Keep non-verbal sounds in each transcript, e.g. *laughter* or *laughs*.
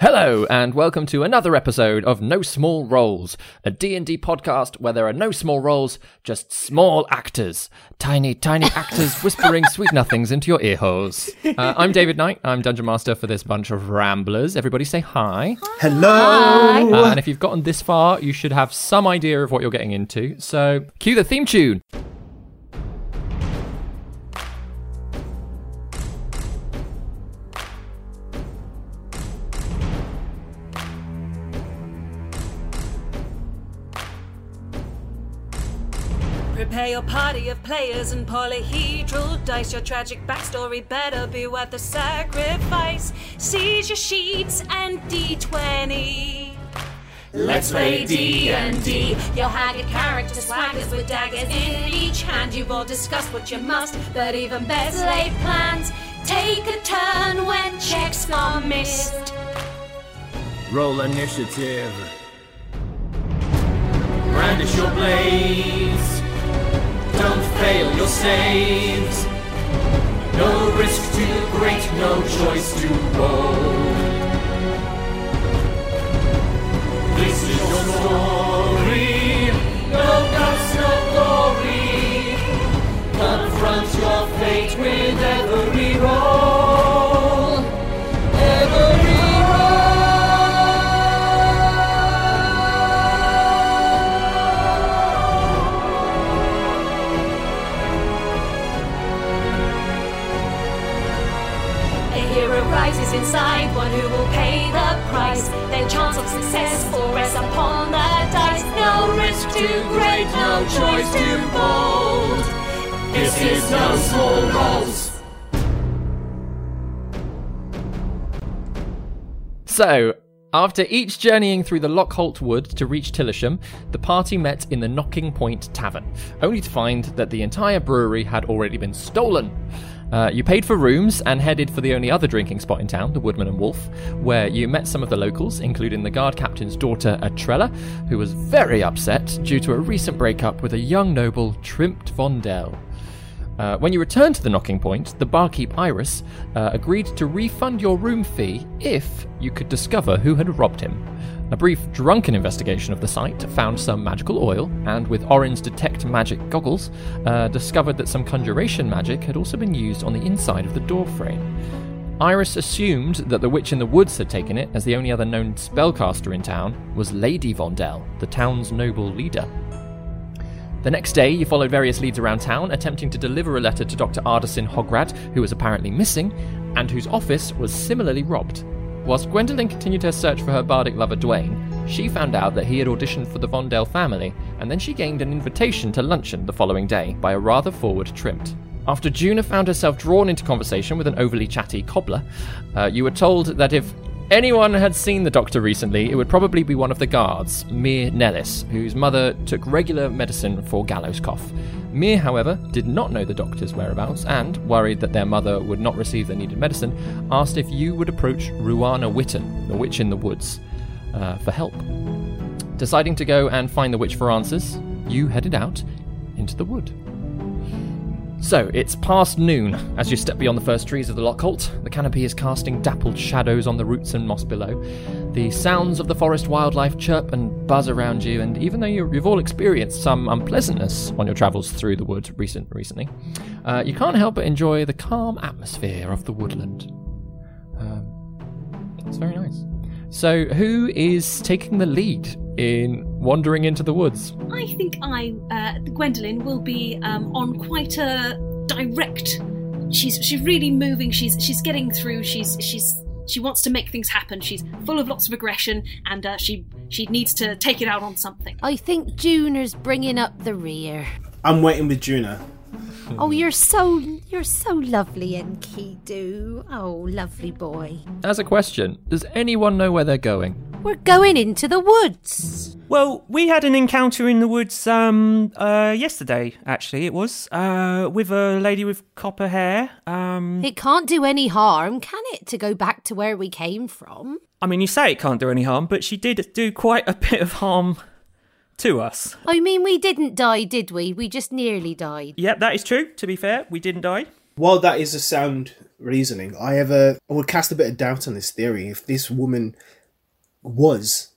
Hello and welcome to another episode of No Small Roles, a D&D podcast where there are no small roles, just small actors. Tiny, tiny actors *laughs* whispering sweet nothings into your ear holes. Uh, I'm David Knight. I'm Dungeon Master for this bunch of ramblers. Everybody say hi. Hello. Uh, and if you've gotten this far, you should have some idea of what you're getting into. So, cue the theme tune. Prepare your party of players and polyhedral dice. Your tragic backstory better be worth the sacrifice. Seize your sheets and D20. Let's play D&D. Your haggard character swaggers with daggers in each hand. You've all discussed what you must, but even better laid plans. Take a turn when checks are missed. Roll initiative. Brandish your blades. Don't fail your saves. No risk too great, no choice too bold. This is your story. No guts, no glory. Confront your fate with every roll. Inside, one who will pay the price. Then chance of success will rest upon the dice. No risk too great, no choice too bold. This is no small rolls. So, after each journeying through the Lockholt Wood to reach Tillisham, the party met in the Knocking Point Tavern, only to find that the entire brewery had already been stolen. Uh, you paid for rooms and headed for the only other drinking spot in town, the Woodman and Wolf, where you met some of the locals, including the guard captain's daughter, Atrella, who was very upset due to a recent breakup with a young noble, Trimpt Vondel. Uh, when you returned to the knocking point, the barkeep Iris uh, agreed to refund your room fee if you could discover who had robbed him. A brief drunken investigation of the site found some magical oil, and with Orin's detect magic goggles, uh, discovered that some conjuration magic had also been used on the inside of the door frame. Iris assumed that the witch in the woods had taken it, as the only other known spellcaster in town was Lady Vondel, the town's noble leader. The next day, you followed various leads around town, attempting to deliver a letter to Dr. Ardesin Hograd, who was apparently missing, and whose office was similarly robbed. Whilst Gwendolyn continued her search for her bardic lover Dwayne, she found out that he had auditioned for the Vondel family, and then she gained an invitation to luncheon the following day by a rather forward Trimpt. After Juna found herself drawn into conversation with an overly chatty cobbler, uh, you were told that if anyone had seen the doctor recently, it would probably be one of the guards, Mir Nellis, whose mother took regular medicine for gallows cough. Mir, however, did not know the doctor's whereabouts and, worried that their mother would not receive the needed medicine, asked if you would approach Ruana Witten, the witch in the woods, uh, for help. Deciding to go and find the witch for answers, you headed out into the wood. So, it's past noon as you step beyond the first trees of the Lockholt. The canopy is casting dappled shadows on the roots and moss below. The sounds of the forest wildlife chirp and buzz around you, and even though you- you've all experienced some unpleasantness on your travels through the wood recent, recently, uh, you can't help but enjoy the calm atmosphere of the woodland. It's very nice. So, who is taking the lead in wandering into the woods? I think I, uh, Gwendolyn, will be um, on quite a direct. She's she's really moving. She's she's getting through. She's she's she wants to make things happen. She's full of lots of aggression, and uh, she she needs to take it out on something. I think Juna's bringing up the rear. I'm waiting with Juna. Oh, you're so you're so lovely, Enkidu. Oh, lovely boy. As a question, does anyone know where they're going? We're going into the woods. Well, we had an encounter in the woods um uh yesterday actually it was uh with a lady with copper hair. Um It can't do any harm, can it, to go back to where we came from? I mean you say it can't do any harm, but she did do quite a bit of harm to us. Oh, I mean, we didn't die, did we? We just nearly died. Yep, that is true. To be fair, we didn't die. While that is a sound reasoning, I ever I would cast a bit of doubt on this theory. If this woman was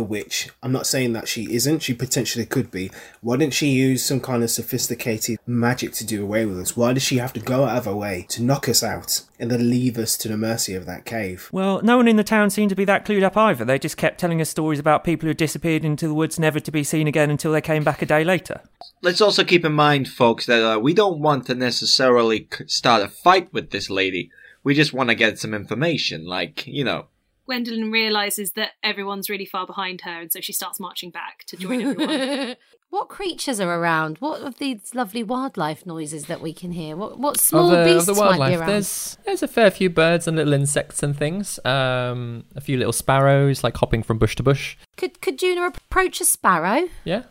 the witch, I'm not saying that she isn't. She potentially could be. Why didn't she use some kind of sophisticated magic to do away with us? Why does she have to go out of her way to knock us out and then leave us to the mercy of that cave? Well, no one in the town seemed to be that clued up either. They just kept telling us stories about people who disappeared into the woods never to be seen again until they came back a day later. Let's also keep in mind, folks, that uh, we don't want to necessarily start a fight with this lady. We just want to get some information, like, you know. Gwendolyn realizes that everyone's really far behind her, and so she starts marching back to join everyone. *laughs* what creatures are around? What of these lovely wildlife noises that we can hear? What what small of the, beasts of the might be around? there's there's a fair few birds and little insects and things. Um, a few little sparrows like hopping from bush to bush. Could could Juna approach a sparrow? Yeah.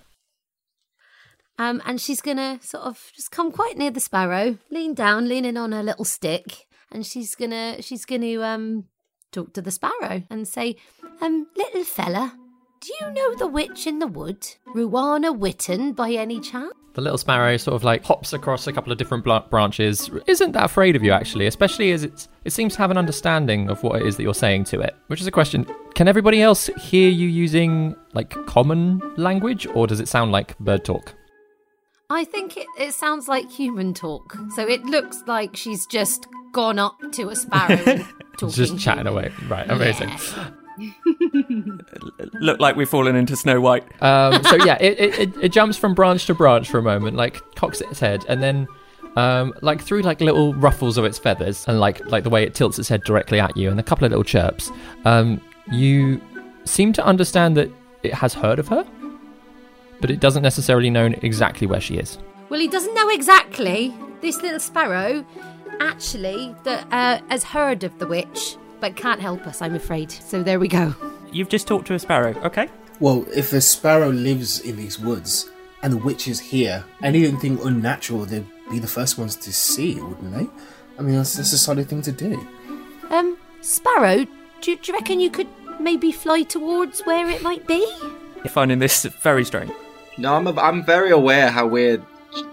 Um, and she's gonna sort of just come quite near the sparrow, lean down, leaning on her little stick, and she's gonna she's gonna um talk to the sparrow and say, um, little fella, do you know the witch in the wood, Ruana Witten, by any chance? The little sparrow sort of like hops across a couple of different branches. Isn't that afraid of you actually, especially as it's it seems to have an understanding of what it is that you're saying to it. Which is a question: Can everybody else hear you using like common language, or does it sound like bird talk? I think it, it sounds like human talk. So it looks like she's just gone up to a sparrow and *laughs* talking. Just chatting away. Right, amazing. Look like we've fallen into Snow White. Um, so *laughs* yeah, it, it, it, it jumps from branch to branch for a moment, like cocks its head, and then um, like through like little ruffles of its feathers, and like like the way it tilts its head directly at you, and a couple of little chirps. Um, you seem to understand that it has heard of her, but it doesn't necessarily know exactly where she is. Well, he doesn't know exactly. This little sparrow, actually, that uh, has heard of the witch, but can't help us, I'm afraid. So there we go. You've just talked to a sparrow, okay? Well, if a sparrow lives in these woods and the witch is here, anything unnatural, they'd be the first ones to see wouldn't they? I mean, that's, that's a solid thing to do. Um, Sparrow, do, you- do you reckon you could maybe fly towards where it might be? You're finding this very strange. No, I'm, I'm very aware how weird it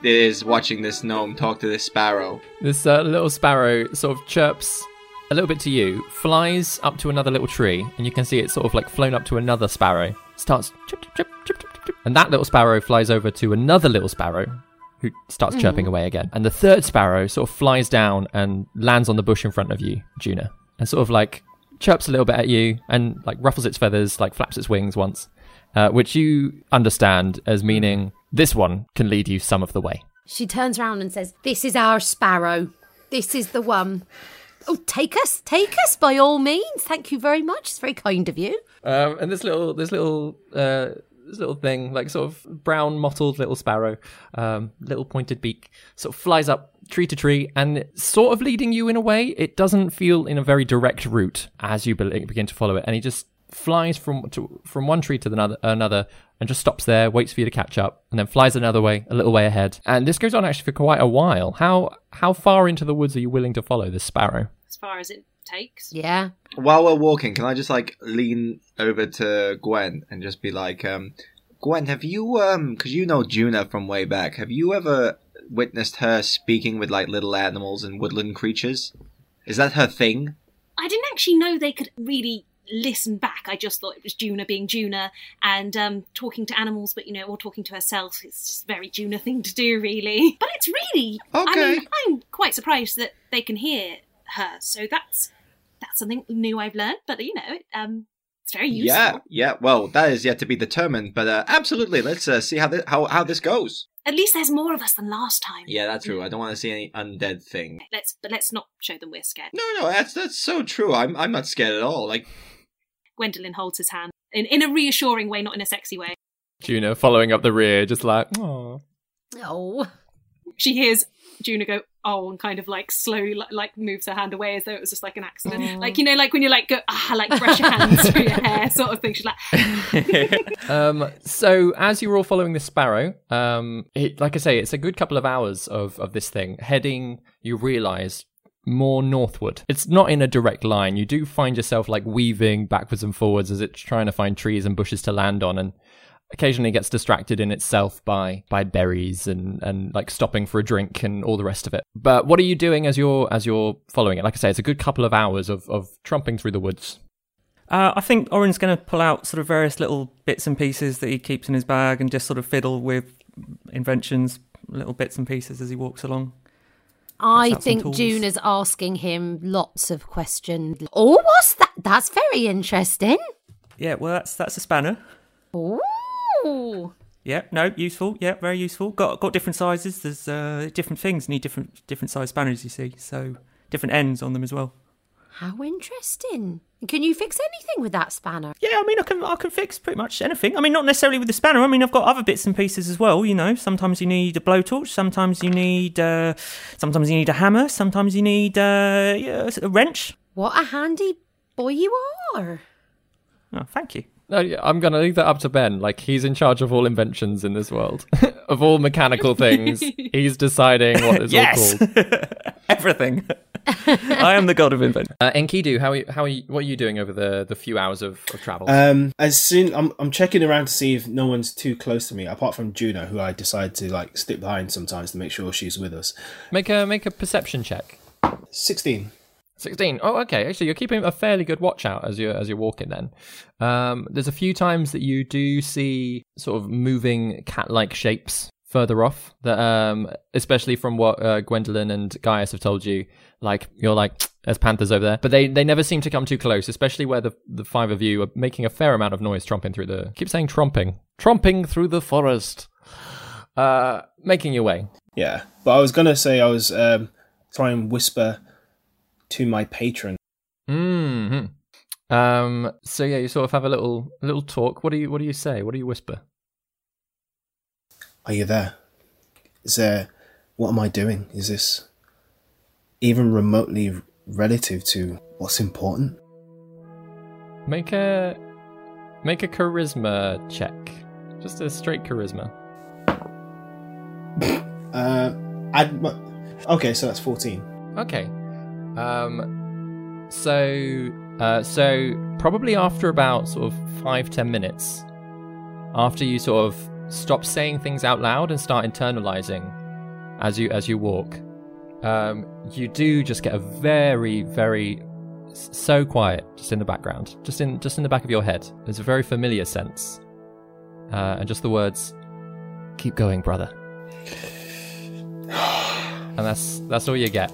is watching this gnome talk to this sparrow. This uh, little sparrow sort of chirps a little bit to you, flies up to another little tree, and you can see it sort of like flown up to another sparrow. Starts chirp, chirp, chirp, chirp, chip, chip, and that little sparrow flies over to another little sparrow, who starts chirping away again. And the third sparrow sort of flies down and lands on the bush in front of you, Juna, and sort of like chirps a little bit at you and like ruffles its feathers, like flaps its wings once, uh, which you understand as meaning this one can lead you some of the way. She turns around and says, This is our sparrow. This is the one. Oh, take us, take us by all means. Thank you very much. It's very kind of you. Um, and this little, this little, uh, this little thing, like sort of brown mottled little sparrow, um, little pointed beak, sort of flies up tree to tree and sort of leading you in a way. It doesn't feel in a very direct route as you be- begin to follow it, and he just flies from to, from one tree to another, another, and just stops there, waits for you to catch up, and then flies another way, a little way ahead. And this goes on actually for quite a while. How how far into the woods are you willing to follow this sparrow? as far as it takes. Yeah. While we're walking, can I just like lean over to Gwen and just be like, um, Gwen, have you, um, because you know Juna from way back, have you ever witnessed her speaking with like little animals and woodland creatures? Is that her thing? I didn't actually know they could really listen back. I just thought it was Juna being Juna and um, talking to animals, but you know, or talking to herself. It's just a very Juna thing to do, really. But it's really, I Okay. mean, I'm quite surprised that they can hear her. So that's that's something new I've learned, but you know, it, um, it's very useful. Yeah, yeah. Well, that is yet to be determined, but uh, absolutely. Let's uh, see how this how how this goes. At least there's more of us than last time. Yeah, that's true. I don't want to see any undead thing. Let's but let's not show them we're scared. No, no, that's that's so true. I'm I'm not scared at all. Like, Gwendolyn holds his hand in in a reassuring way, not in a sexy way. Juna following up the rear, just like, oh. Oh. She hears Juna go, oh, and kind of like slowly like, like moves her hand away as though it was just like an accident. Like, you know, like when you like go, ah, like brush your hands through your hair sort of thing. She's like, *laughs* um, so as you're all following the sparrow, um, it, like I say, it's a good couple of hours of, of this thing heading. You realise more northward. It's not in a direct line. You do find yourself like weaving backwards and forwards as it's trying to find trees and bushes to land on, and occasionally gets distracted in itself by by berries and and like stopping for a drink and all the rest of it. But what are you doing as you're as you're following it? Like I say, it's a good couple of hours of of trumping through the woods. Uh, I think Orin's going to pull out sort of various little bits and pieces that he keeps in his bag and just sort of fiddle with inventions, little bits and pieces as he walks along. I think. June is asking him lots of questions. Oh, what's that? That's very interesting. Yeah, well, that's that's a spanner. Ooh. Yeah, no, useful. Yeah, very useful. Got got different sizes. There's uh, different things need different different size spanners. You see, so different ends on them as well. How interesting. Can you fix anything with that spanner? Yeah, I mean, I can I can fix pretty much anything. I mean, not necessarily with the spanner. I mean, I've got other bits and pieces as well. You know, sometimes you need a blowtorch. Sometimes you need uh, sometimes you need a hammer. Sometimes you need uh, yeah, a wrench. What a handy boy you are. Oh, thank you. No, yeah, I'm going to leave that up to Ben. Like, he's in charge of all inventions in this world, *laughs* of all mechanical *laughs* things. he's deciding what is yes, all called. *laughs* everything. I am the god of invention. Uh, Enkidu, how are you, how are you, what are you doing over the, the few hours of, of travel? Um, as soon I'm I'm checking around to see if no one's too close to me, apart from Juna, who I decide to like stick behind sometimes to make sure she's with us. make a make a perception check. Sixteen. 16. Oh, okay. Actually, you're keeping a fairly good watch out as you're as you're walking. Then, um, there's a few times that you do see sort of moving cat-like shapes further off. That, um, especially from what uh, Gwendolyn and Gaius have told you. Like you're like, there's panthers over there, but they they never seem to come too close. Especially where the the five of you are making a fair amount of noise, tromping through the. Keep saying tromping, tromping through the forest. Uh, making your way. Yeah, but I was gonna say I was um try and whisper to my patron. Hmm. Um. So yeah, you sort of have a little little talk. What do you What do you say? What do you whisper? Are you there? Is there? What am I doing? Is this even remotely relative to what's important? Make a make a charisma check. Just a straight charisma. *laughs* Uh, my- Okay, so that's fourteen. Okay. Um. So. Uh. So probably after about sort of five ten minutes, after you sort of stop saying things out loud and start internalizing as you as you walk, um, you do just get a very very so quiet just in the background, just in just in the back of your head. There's a very familiar sense, uh, and just the words, "Keep going, brother." *sighs* and that's that's all you get.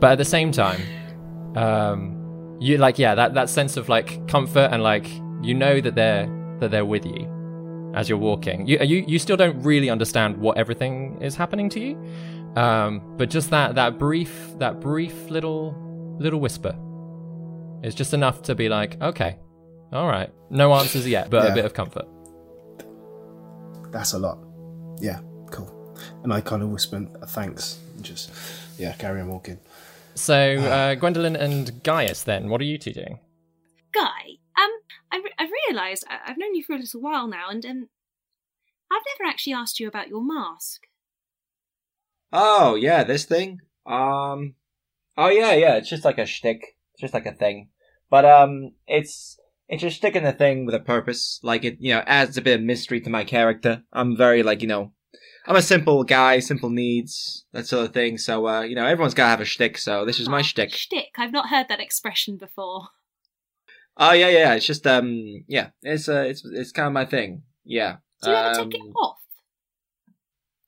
But at the same time, um, you like yeah that that sense of like comfort and like you know that they're that they're with you as you're walking. You you you still don't really understand what everything is happening to you, um, but just that that brief that brief little little whisper is just enough to be like okay, all right, no answers yet, but Yeah. a bit of comfort. That's a lot. Yeah, cool. And I kind of whisper a thanks. and Just yeah, carry on walking. So uh, Gwendolyn and Gaius, then what are you two doing? Guy, um, I, re- I've realised I- I've known you for a little while now, and um, I've never actually asked you about your mask. Oh yeah, this thing. Um. Oh yeah, yeah. It's just like a shtick. It's just like a thing. But um, it's it's just sticking a thing with a purpose. Like it, you know, adds a bit of mystery to my character. I'm very like you know, I'm a simple guy, simple needs, that sort of thing. So uh, you know, everyone's gotta have a shtick. So this is my Oh, shtick. Shtick. I've not heard that expression before. Oh yeah, yeah. It's just um, yeah. It's uh, it's it's kind of my thing. Yeah. Do you ever take it Um, off?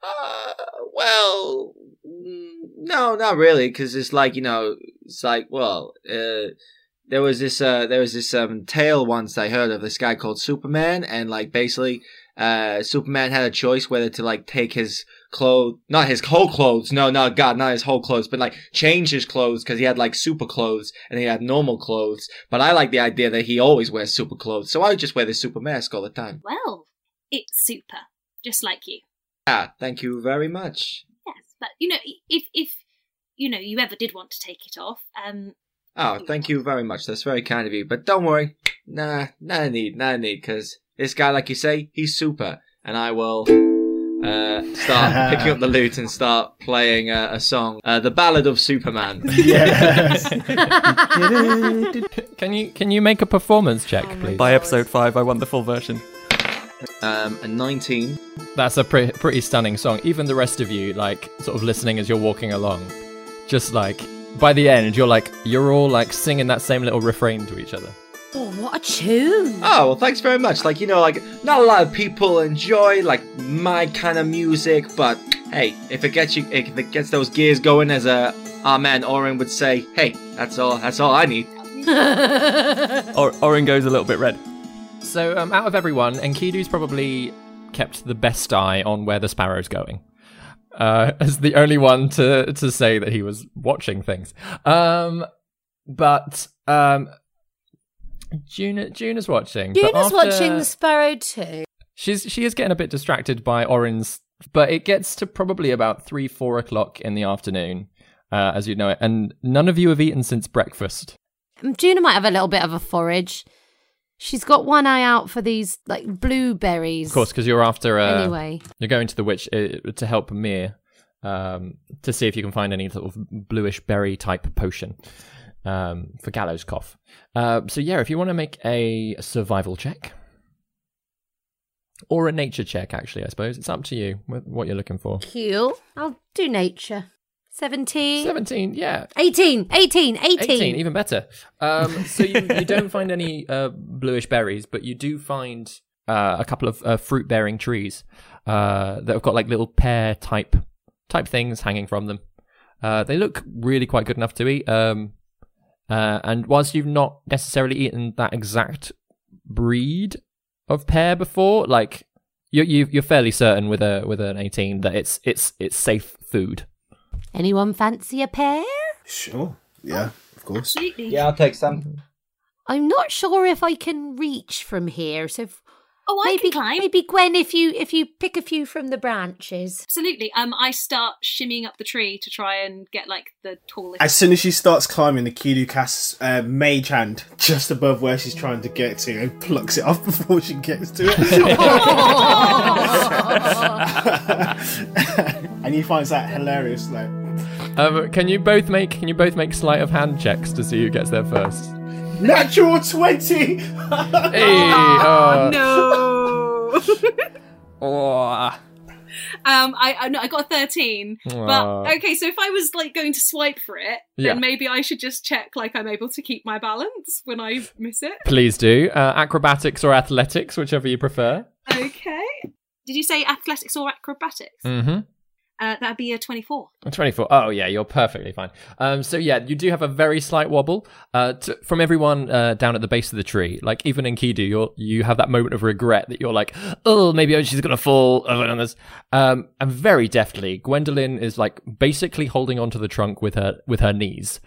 Uh, well, mm, no, not really, because it's like you know, It's like, well, uh, there was this uh, there was this um, tale once I heard of this guy called Superman, and like basically, uh, Superman had a choice whether to like take his clothes, not his whole clothes, no, no, God, not his whole clothes, but like change his clothes because he had like super clothes and he had normal clothes. But I like the idea that he always wears super clothes, so I would just wear the super mask all the time. Well, it's super, just like you. Ah, thank you very much. Yes, but you know, if if you know you ever did want to take it off, um, Oh, thank you very much. That's very kind of you. But don't worry. Nah, no need, no need, because this guy, like you say, he's super. And I will uh, start *laughs* picking up the lute and start playing uh, a song, uh, The Ballad of Superman. Yes. *laughs* Can you can you make a performance check, please? By episode five, I want the full version. um, a 19. That's a pretty pretty stunning song. Even the rest of you, like, sort of listening as you're walking along, just like by the end, you're like you're all like singing that same little refrain to each other. Oh, what a tune! Oh, well, thanks very much. Like, you know, like, not a lot of people enjoy, like, my kind of music, but hey, if it gets you, if it gets those gears going, as a, our man Orin would say, hey, that's all, that's all I need. *laughs* Or- Orin goes a little bit red. So, um, out of everyone, Enkidu's probably kept the best eye on where the sparrow's going. Uh, *laughs* as the only one to to say that he was watching things. Um, but um, Juna Juna's watching. but Juna's after- watching the sparrow too. She's she is getting a bit distracted by Orin's, but it gets to probably about three four o'clock in the afternoon, uh, as you know it, and none of you have eaten since breakfast. Um, Juna might have a little bit of a forage. She's got one eye out for these like blueberries. Of course, because you're after. Uh, Anyway. you're going to the witch uh, to help Mir um, to see if you can find any sort of bluish berry type potion um, for Gallows cough. Uh, so yeah, if you want to make a survival check or a nature check, actually, I suppose it's up to you what you're looking for. Cool. I'll do nature. 17. Seventeen, yeah. 18. 18. 18. 18, even better. Um, so you, you don't find any uh, bluish berries, but you do find uh, a couple of uh, fruit bearing trees uh, that have got like little pear type type things hanging from them. Uh, they look really quite good enough to eat. Um, uh, and whilst you've not necessarily eaten that exact breed of pear before, like you, you you're fairly certain with a with an 18 that it's it's it's safe food. Anyone fancy a pear? Sure. Yeah, of course. absolutely. Yeah, I'll take some. I'm not sure if I can reach from here. So if, Oh, I maybe can climb. maybe Gwen, if you if you pick a few from the branches. Absolutely. Um, I start shimmying up the tree to try and get like the tallest. As soon as she starts climbing, the Kidu casts uh, mage hand just above where she's trying to get to and plucks it off *laughs* before she gets to it. *laughs* and he finds that hilarious. Like, Um, can you both make can you both make sleight of hand checks to see who gets there first? Natural 20! Hey, oh, no. *laughs* oh. Um, I I, no, I got a thirteen. Aw. But okay, so if I was like going to swipe for it, Yeah. then maybe I should just check like I'm able to keep my balance when I miss it. Please do uh, acrobatics or athletics, whichever you prefer. Okay. Did you say athletics or acrobatics? Mm-hmm. Uh, that'd be a twenty-four. 24. Oh, yeah, you're perfectly fine. Um, so, yeah, you do have a very slight wobble uh, to, from everyone uh, down at the base of the tree. Like, even in Kidu, you're, you have that moment of regret that you're like, oh, maybe she's going to fall. Um, and very deftly, Gwendolyn is like basically holding onto the trunk with her with her knees.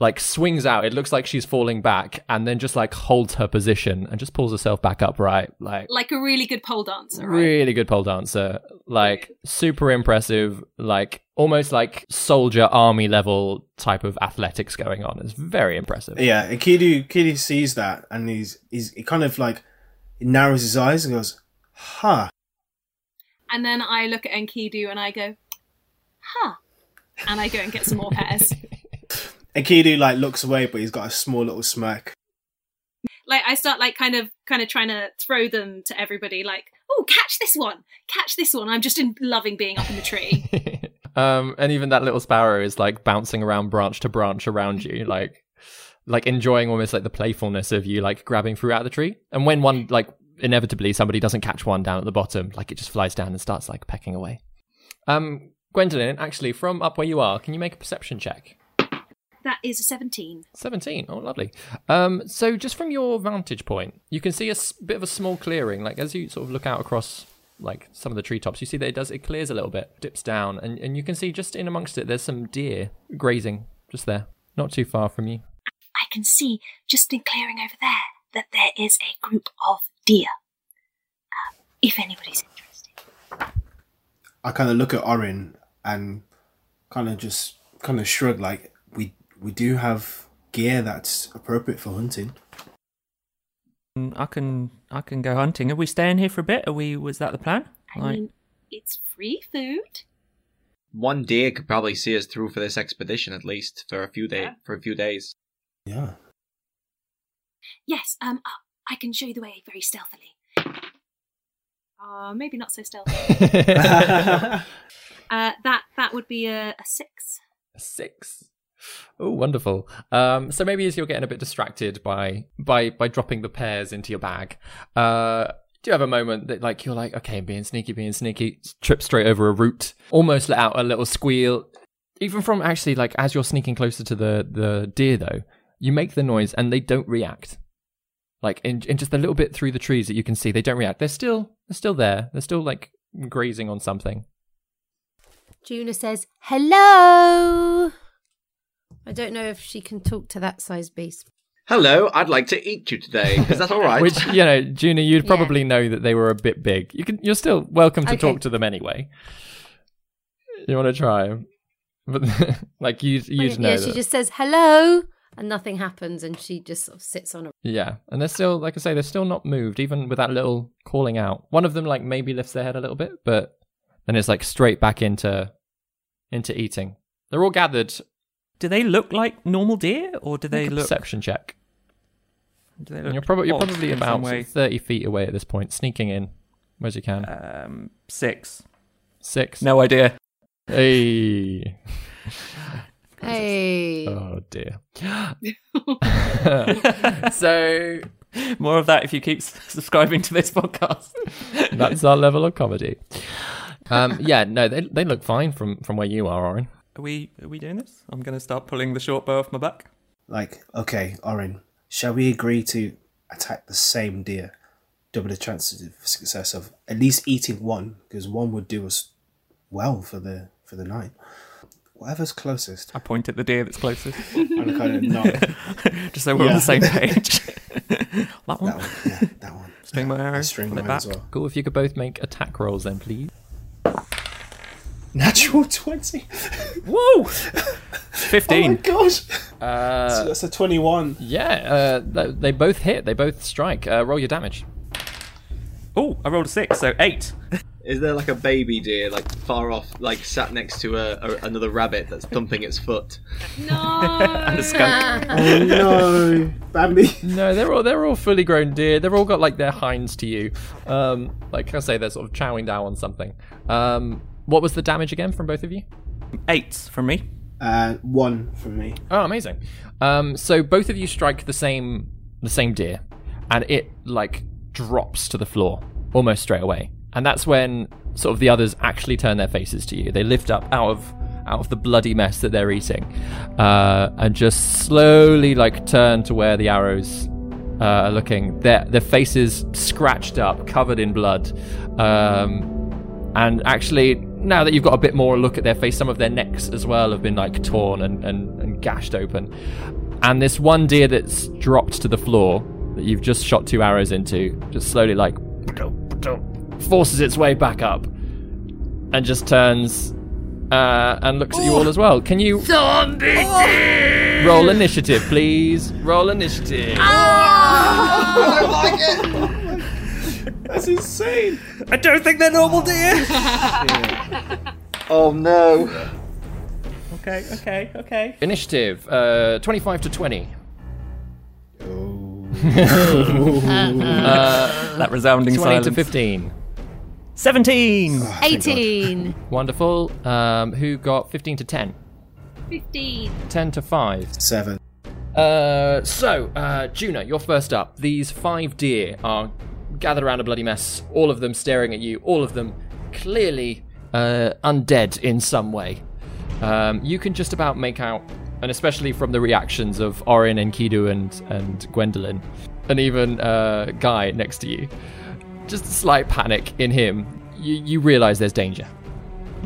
Like, swings out. It looks like she's falling back and then just like holds her position and just pulls herself back upright. Like, Like a really good pole dancer, right? Really good pole dancer. Like super impressive, like almost like soldier army level type of athletics going on. It's very impressive. Yeah, and Kidu, Kidu sees that and he's, he's he kind of like narrows his eyes and goes, huh. And then I look at Enkidu and I go, huh. And I go and get some more pears. *laughs* And Kidu like looks away, but he's got a small little smirk. like I start like kind of kind of trying to throw them to everybody like, oh, catch this one. Catch this one. I'm just in, loving being up in the tree. *laughs* um, and even that little sparrow is like bouncing around branch to branch around you, like like enjoying almost like the playfulness of you like grabbing fruit out the tree. And when one like inevitably somebody doesn't catch one down at the bottom, like it just flies down and starts like pecking away. Um, Gwendolyn, actually, from up where you are, can you make a perception check? That is a 17. 17. Oh, lovely. Um, so, just from your vantage point, you can see a s- bit of a small clearing. Like, as you sort of look out across, like, some of the treetops, you see that it does, it clears a little bit, dips down, and, and you can see just in amongst it, there's some deer grazing just there, not too far from you. I can see just in clearing over there that there is a group of deer. Uh, if anybody's interested. I kind of look at Orin and kind of just kind of shrug like we we do have gear that's appropriate for hunting. I can I can go hunting. Are we staying here for a bit? Are we? Was that the plan? I Like- mean, it's free food. One deer could probably see us through for this expedition at least for a few day Yeah. for a few days. Yeah. Yes, um, uh, I can show you the way very stealthily. Uh, maybe not so stealthy. *laughs* uh, that that would be a, a six. Six. Oh, wonderful. Um, so maybe as you're getting a bit distracted by by by dropping the pears into your bag, uh, do you have a moment that like you're like, okay, being sneaky, being sneaky, trip straight over a root, almost let out a little squeal. Even from actually like as you're sneaking closer to the the deer though, you make the noise and they don't react. Like in in just a little bit through the trees that you can see, they don't react. They're still they're still there. They're still like grazing on something. Juna says, hello. I don't know if she can talk to that size beast. Hello, I'd like to eat you today. Is that all right? Which you know, Juna, you'd Yeah. probably know that they were a bit big. You can, you're still welcome to Okay. talk to them anyway. You want to try, but *laughs* like you, you'd yeah, know. she that- just says hello, and nothing happens, and she just sort of sits on a. yeah, and they're still, like I say, they're still not moved, even with that little calling out. One of them, like maybe lifts their head a little bit, but then it's like straight back into, into eating. They're all gathered. Do they look like normal deer, or do they Make a look? perception check. Do they look you're probably you're probably about way? thirty feet away at this point, sneaking in as you can. Um, six. Six. No idea. Hey. *laughs* Hey. Oh dear. *laughs* *laughs* so More of that if you keep subscribing to this podcast. that's our level of comedy. Um, yeah, no, they they look fine from from where you are, Orin. Are we? Are we doing this? I'm going to start pulling the short bow off my back. Like, okay, Orin, shall we agree to attack the same deer? Double the chances of success of at least eating one, because one would do us well for the for the night. Whatever's closest. I point at the deer that's closest, *laughs* And I kind of nod. *laughs* just so we're on the same page. that *laughs* That one. one, yeah, that one. String my arrow. String pull it mine back. as well. Cool. If you could both make attack rolls, then please. Natural twenty. *laughs* Woo! Oh my Fifteen. gosh, Uh, that's a twenty-one. yeah, uh, they both hit. They both strike. Uh, roll your damage. oh, I rolled a six, so eight. *laughs* Is there like a baby deer like far off, like sat next to a, a another rabbit that's thumping its foot? No. *laughs* And a skunk. Oh no, Bambi. No, they're all they're all fully grown deer. They've all got like their hinds to you. Um, like I say, they're sort of chowing down on something. Um, what was the damage again from both of you? Eight from me. Uh, one from me. Oh, amazing. Um, so both of you strike the same the same deer, and it like drops to the floor almost straight away. And that's when sort of the others actually turn their faces to you. They lift up out of out of the bloody mess that they're eating, uh, and just slowly like turn to where the arrows uh, are looking. Their their faces scratched up, covered in blood. Um, and actually, now that you've got a bit more look at their face, some of their necks as well have been like torn and, and, and gashed open. And this one deer that's dropped to the floor that you've just shot two arrows into, just slowly like forces its way back up and just turns uh, and looks at you all as well. Can you roll initiative, please? Roll initiative. *laughs* That's insane. I don't think they're normal deer. *laughs* *laughs* Oh no! okay, okay, okay. Initiative, uh, 25 to 20. Oh. *laughs* That resounding 20 silence. to 15. Seventeen. 18. Wonderful. Um, who got 15 to 10? 15. 10 to 5. Seven. Uh, so, uh, Juna, you're first up. These five deer are gathered around a bloody mess, all of them staring at you, all of them clearly uh, undead in some way. Um, you can just about make out and especially from the reactions of Orin and Kidu and and Gwendolyn, and even uh, Guy next to you, just a slight panic in him. You you realise there's danger.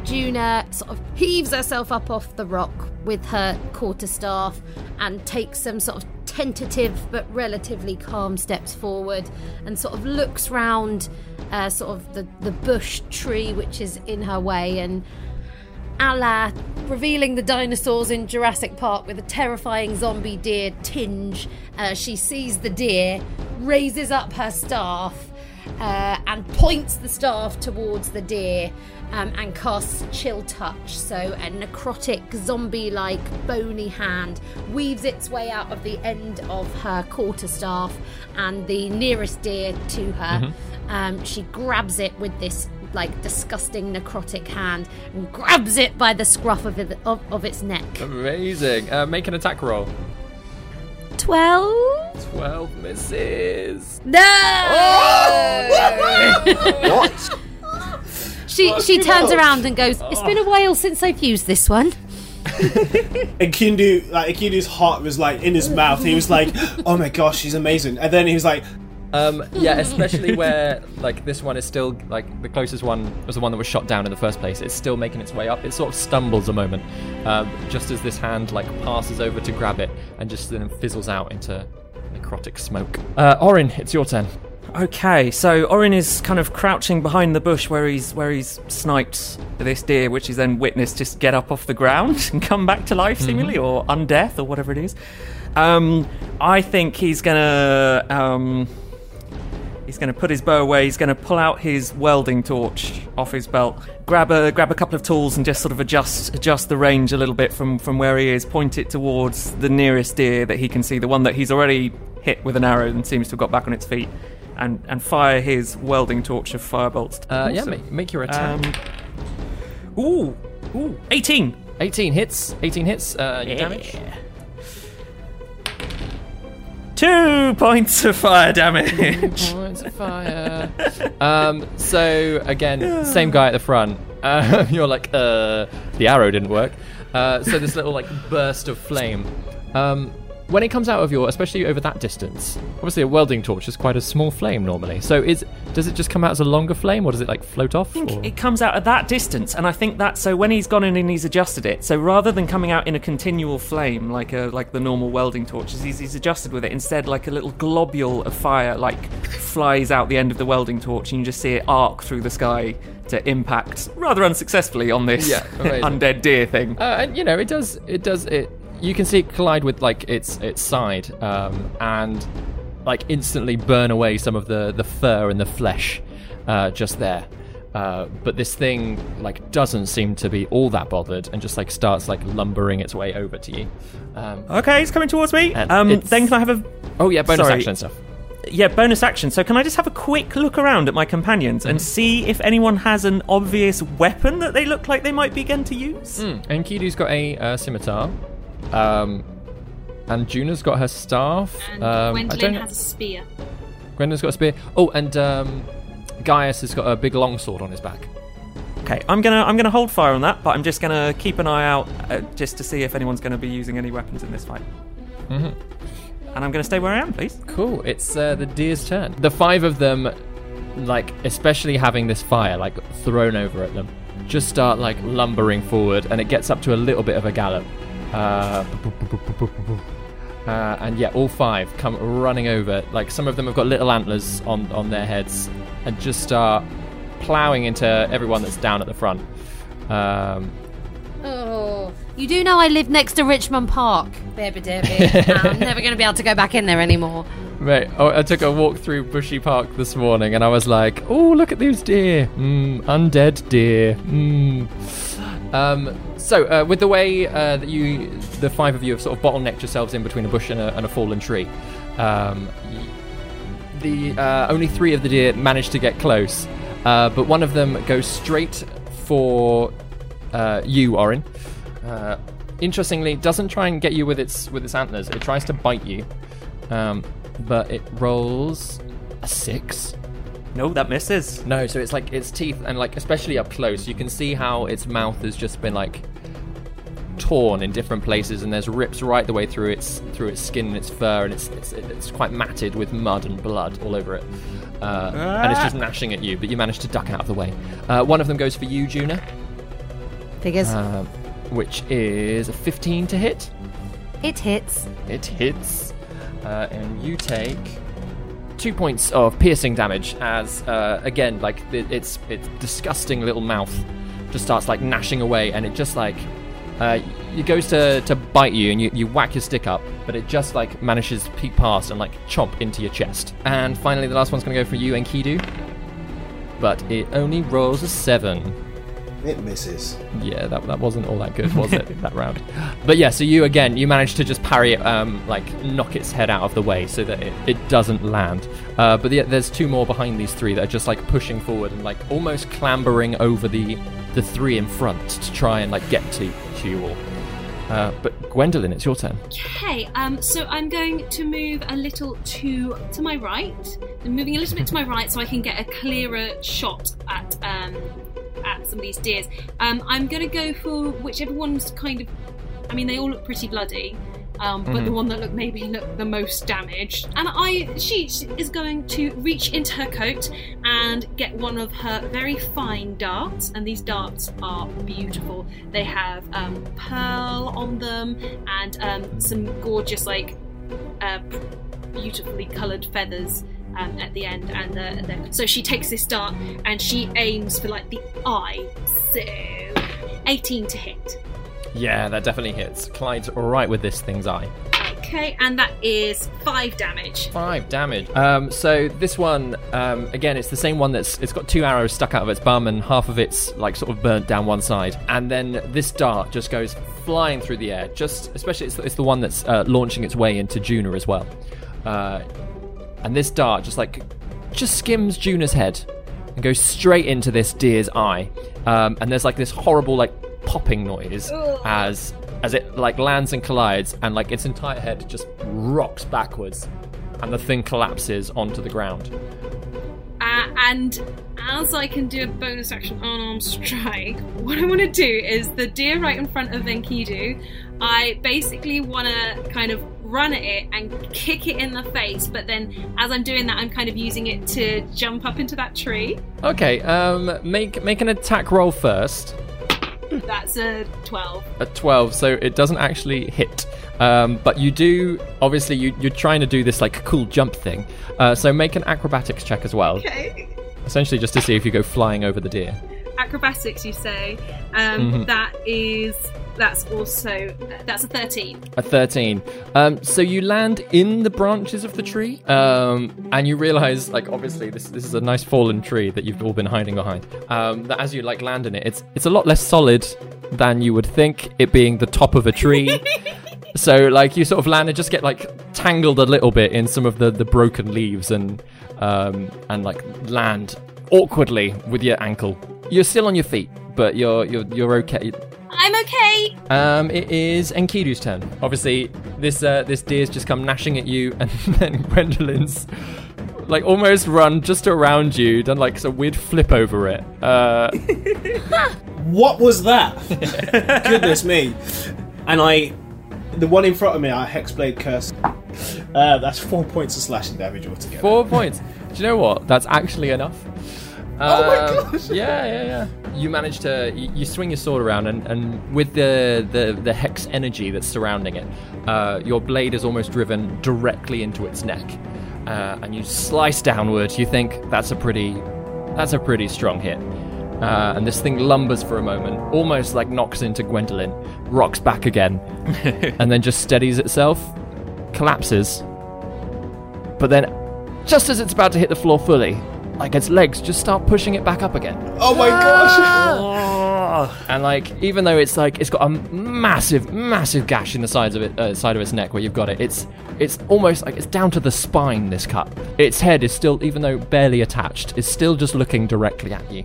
Juna sort of heaves herself up off the rock with her quarterstaff and takes some sort of tentative but relatively calm steps forward and sort of looks round uh, sort of the, the bush tree which is in her way and a la revealing the dinosaurs in Jurassic Park with a terrifying zombie deer tinge. Uh, she sees the deer, raises up her staff, uh, and points the staff towards the deer um, and casts Chill Touch. So a necrotic, zombie like, bony hand weaves its way out of the end of her quarterstaff and the nearest deer to her. Um, she grabs it with this like disgusting necrotic hand and grabs it by the scruff of, it, of, of its neck. Amazing. Uh, make an attack roll. 12? Twelve misses. No! *laughs* What? She she turns around and goes, It's been a while since I've used this one. *laughs* And Kindu, like Kindu's heart was like in his mouth. He was like, *laughs* "Oh my gosh, she's amazing!" And then he was like, Um, yeah, especially where like this one is still like the closest one was the one that was shot down in the first place. It's still making its way up. It sort of stumbles a moment, um, just as this hand like passes over to grab it and just then fizzles out into necrotic smoke. Uh, Orin, it's your turn. Okay, so Orin is kind of crouching behind the bush where he's where he's sniped this deer, which he's then witnessed just get up off the ground *laughs* and come back to life, seemingly, or undeath, or whatever it is. Um, I think he's gonna um, he's gonna put his bow away. He's gonna pull out his welding torch off his belt, grab a grab a couple of tools, and just sort of adjust adjust the range a little bit from from where he is. Point it towards the nearest deer that he can see, the one that he's already hit with an arrow and seems to have got back on its feet. And, and fire his welding torch of firebolts. Uh, yeah, make, make your attack. Um, ooh, ooh, 18. 18 hits. 18 hits. Uh, your damage. Two points of fire damage. Two Points of fire. um, so again, same guy at the front. Uh, *laughs* you're like, uh, the arrow didn't work. Uh, so this little like burst of flame. Um, when it comes out of your, especially over that distance, obviously a welding torch is quite a small flame normally. So is does it just come out as a longer flame, or does it like float off? or- It comes out at that distance, and I think that so when he's gone in and he's adjusted it, so rather than coming out in a continual flame like a like the normal welding torches, he's, he's adjusted with it. Instead, like a little globule of fire like flies out the end of the welding torch, and you just see it arc through the sky to impact rather unsuccessfully on this Yeah, *laughs* undead deer thing. Uh, and you know, it does. It does. It. You can see it collide with like its its side, um, and like instantly burn away some of the the fur and the flesh uh, just there. Uh, but this thing like doesn't seem to be all that bothered, and just like starts like lumbering its way over to you. Um, Okay, he's coming towards me. Um, then can I have a oh yeah, bonus Sorry. action stuff. yeah bonus action? So can I just have a quick look around at my companions and see if anyone has an obvious weapon that they look like they might begin to use? And Kidu's got a uh, scimitar, um, and Juna's got her staff. And um, I Gwendolyn don't- has a spear. Gwendolyn's got a spear. Oh, and um, Gaius has got a big longsword on his back. Okay, I'm gonna I'm gonna hold fire on that, but I'm just gonna keep an eye out uh, just to see if anyone's gonna be using any weapons in this fight. Mhm. And I'm gonna stay where I am, please. Cool. It's uh, the deer's turn. The five of them, like especially having this fire like thrown over at them, just start like lumbering forward, and it gets up to a little bit of a gallop. Uh, uh, and yeah, all five come running over. Like some of them have got little antlers on on their heads, and just start plowing into everyone that's down at the front. Um, Oh, you do know I live next to Richmond Park, baby Debbie. *laughs* I'm never going to be able to go back in there anymore. Mate, oh, I took a walk through Bushy Park this morning and I was like, oh, look at these deer. Mm, undead deer. Mm. Um, so, uh, with the way uh, that you, the five of you have sort of bottlenecked yourselves in between a bush and a, and a fallen tree, um, the uh, only three of the deer manage to get close, uh, but one of them goes straight for uh, you, Orin. Uh, interestingly, doesn't try and get you with its with its antlers. It tries to bite you, um, but it rolls a six. No, that misses. No, so it's like its teeth and like especially up close, you can see how its mouth has just been like torn in different places, and there's rips right the way through its through its skin and its fur, and it's it's, it's quite matted with mud and blood all over it. Uh, and it's just gnashing at you, but you manage to duck out of the way. Uh, one of them goes for you, Juna, Figures. uh, which is a 15 to hit. it hits. It hits, uh, and you take two points of piercing damage as, uh, again, like it, its its disgusting little mouth just starts like gnashing away, and it just like uh, it goes to, to bite you, and you, you whack your stick up, but it just like manages to peek past and like chomp into your chest. And finally, the last one's gonna go for you, Enkidu, but it only rolls a seven. It misses. Yeah, that, that wasn't all that good, was it, *laughs* that round? But yeah, so you again, you managed to just parry it, um, like knock its head out of the way so that it, it doesn't land. Uh, but yeah, there's two more behind these three that are just like pushing forward and like almost clambering over the the three in front to try and like get to, to you all. Uh, but Gwendolyn, it's your turn. Okay, um, so I'm going to move a little to to my right. I'm moving a little bit to my right so I can get a clearer shot at um, at some of these deers. Um, I'm going to go for whichever one's kind of. I mean, they all look pretty bloody, um, but the one that looked maybe look the most damaged. And I, she is going to reach into her coat and get one of her very fine darts. And these darts are beautiful. They have um, pearl on them and um, some gorgeous, like, uh, beautifully coloured feathers. Um, at the end, and, and then, so she takes this dart and she aims for like the eye. So, 18 to hit. Yeah, that definitely hits. Clyde's right with this thing's eye. Okay, and that is five damage. Five damage. Um, so this one, um, again, it's the same one that's it's got two arrows stuck out of its bum and half of it's like sort of burnt down one side, and then this dart just goes flying through the air. Just especially it's, it's the one that's uh, launching its way into Juna as well, uh, and this dart just like just skims Juna's head and goes straight into this deer's eye, um, and there's like this horrible like popping noise as as it like lands and collides and like its entire head just rocks backwards and the thing collapses onto the ground Uh, and as I can do a bonus action unarmed strike, *laughs* what I want to do is the deer right in front of Enkidu. I basically want to kind of run at it and kick it in the face, but then as I'm doing that, I'm kind of using it to jump up into that tree. okay um make make an attack roll first That's a 12. a 12 so it doesn't actually hit um, but you do obviously you, you're trying to do this like cool jump thing uh, so make an acrobatics check as well Okay. essentially just to see if you go flying over the deer Acrobatics, you say. Um, that is. That's also. That's a 13. A 13. Um, so you land in the branches of the tree, um, and you realize, like, obviously, this this is a nice fallen tree that you've all been hiding behind. Um, that as you like land in it, it's it's a lot less solid than you would think. It being the top of a tree. *laughs* so like you sort of land and just get like tangled a little bit in some of the the broken leaves and um, and like land awkwardly with your ankle. You're still on your feet, but you're you're you're okay. I'm okay. Um, it is Enkidu's turn. Obviously, this uh, this deer's just come gnashing at you, and *laughs* then Gwendolyn's like almost run just around you, done like some weird flip over it. Uh, *laughs* What was that? *laughs* Goodness me. And I. The one in front of me, I Hexblade Curse. Uh, that's four points of slashing damage altogether. four points. Do you know what? That's actually enough. Oh my Um, gosh. Yeah, yeah, yeah. You manage to you, you swing your sword around, and, and with the, the the hex energy that's surrounding it, uh, your blade is almost driven directly into its neck, uh, and you slice downward. You think that's a pretty that's a pretty strong hit. Uh, and this thing lumbers for a moment, almost like knocks into Gwendolyn, rocks back again, *laughs* and then just steadies itself, collapses. But then, just as it's about to hit the floor fully, like its legs just start pushing it back up again. Oh my gosh! And like, even though it's like it's got a massive, massive gash in the sides of it, uh, side of its neck where you've got it, it's it's almost like it's down to the spine. This cut, its head is still, even though barely attached, is still just looking directly at you.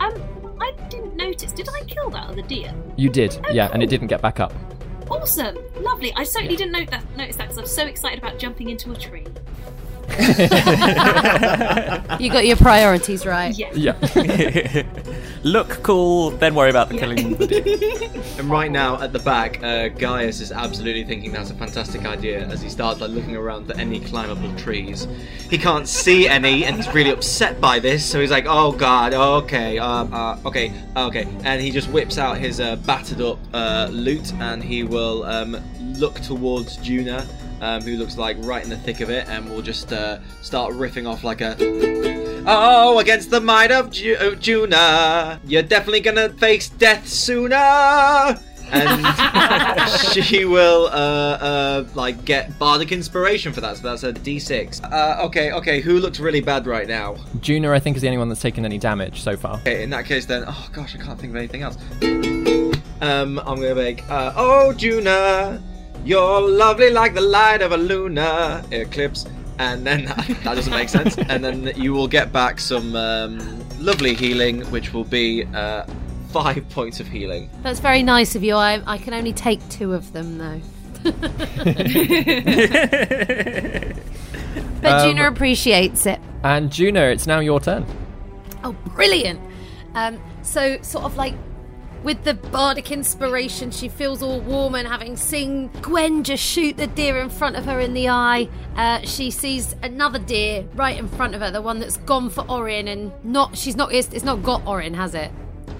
Um, I didn't notice. Did I kill that other deer? You did, Oh, yeah, and it didn't get back up. Awesome, lovely. I certainly didn't note that, notice that because I'm so excited about jumping into a tree. *laughs* You got your priorities right. Yeah. Yeah. *laughs* Look cool, then worry about the killing the. *laughs* And right now at the back, uh, Gaius is absolutely thinking that's a fantastic idea as he starts like looking around for any climbable trees. He can't see any, and he's really upset by this. So he's like, "Oh God, okay, um, uh, okay, okay," and he just whips out his uh, battered up uh, lute, and he will um, look towards Juna. Um, who looks like right in the thick of it, and we'll just uh, start riffing off like a Oh, against the might of Ju- Juna, you're definitely gonna face death sooner. And *laughs* she will, uh, uh, like, get bardic inspiration for that. So that's a D6. Uh, okay, okay. Who looks really bad right now? Juna, I think, is the only one that's taken any damage so far. Okay, in that case, then, oh gosh, I can't think of anything else. Um, I'm gonna make, uh, oh Juna, you're lovely like the light of a lunar eclipse. And then *laughs* that doesn't make sense. And then you will get back some um, lovely healing, which will be uh, five *laughs* points of healing. That's very nice of you. I, I can only take two of them, though. *laughs* but Um, Juna appreciates it. And Juna, it's now your turn. Oh, brilliant! Um, so, sort of like with the bardic inspiration, she feels all warm and having seen Gwen just shoot the deer in front of her in the eye, uh, she sees another deer right in front of her, the one that's gone for Orin, and not she's not it's, it's not got Orin, has it?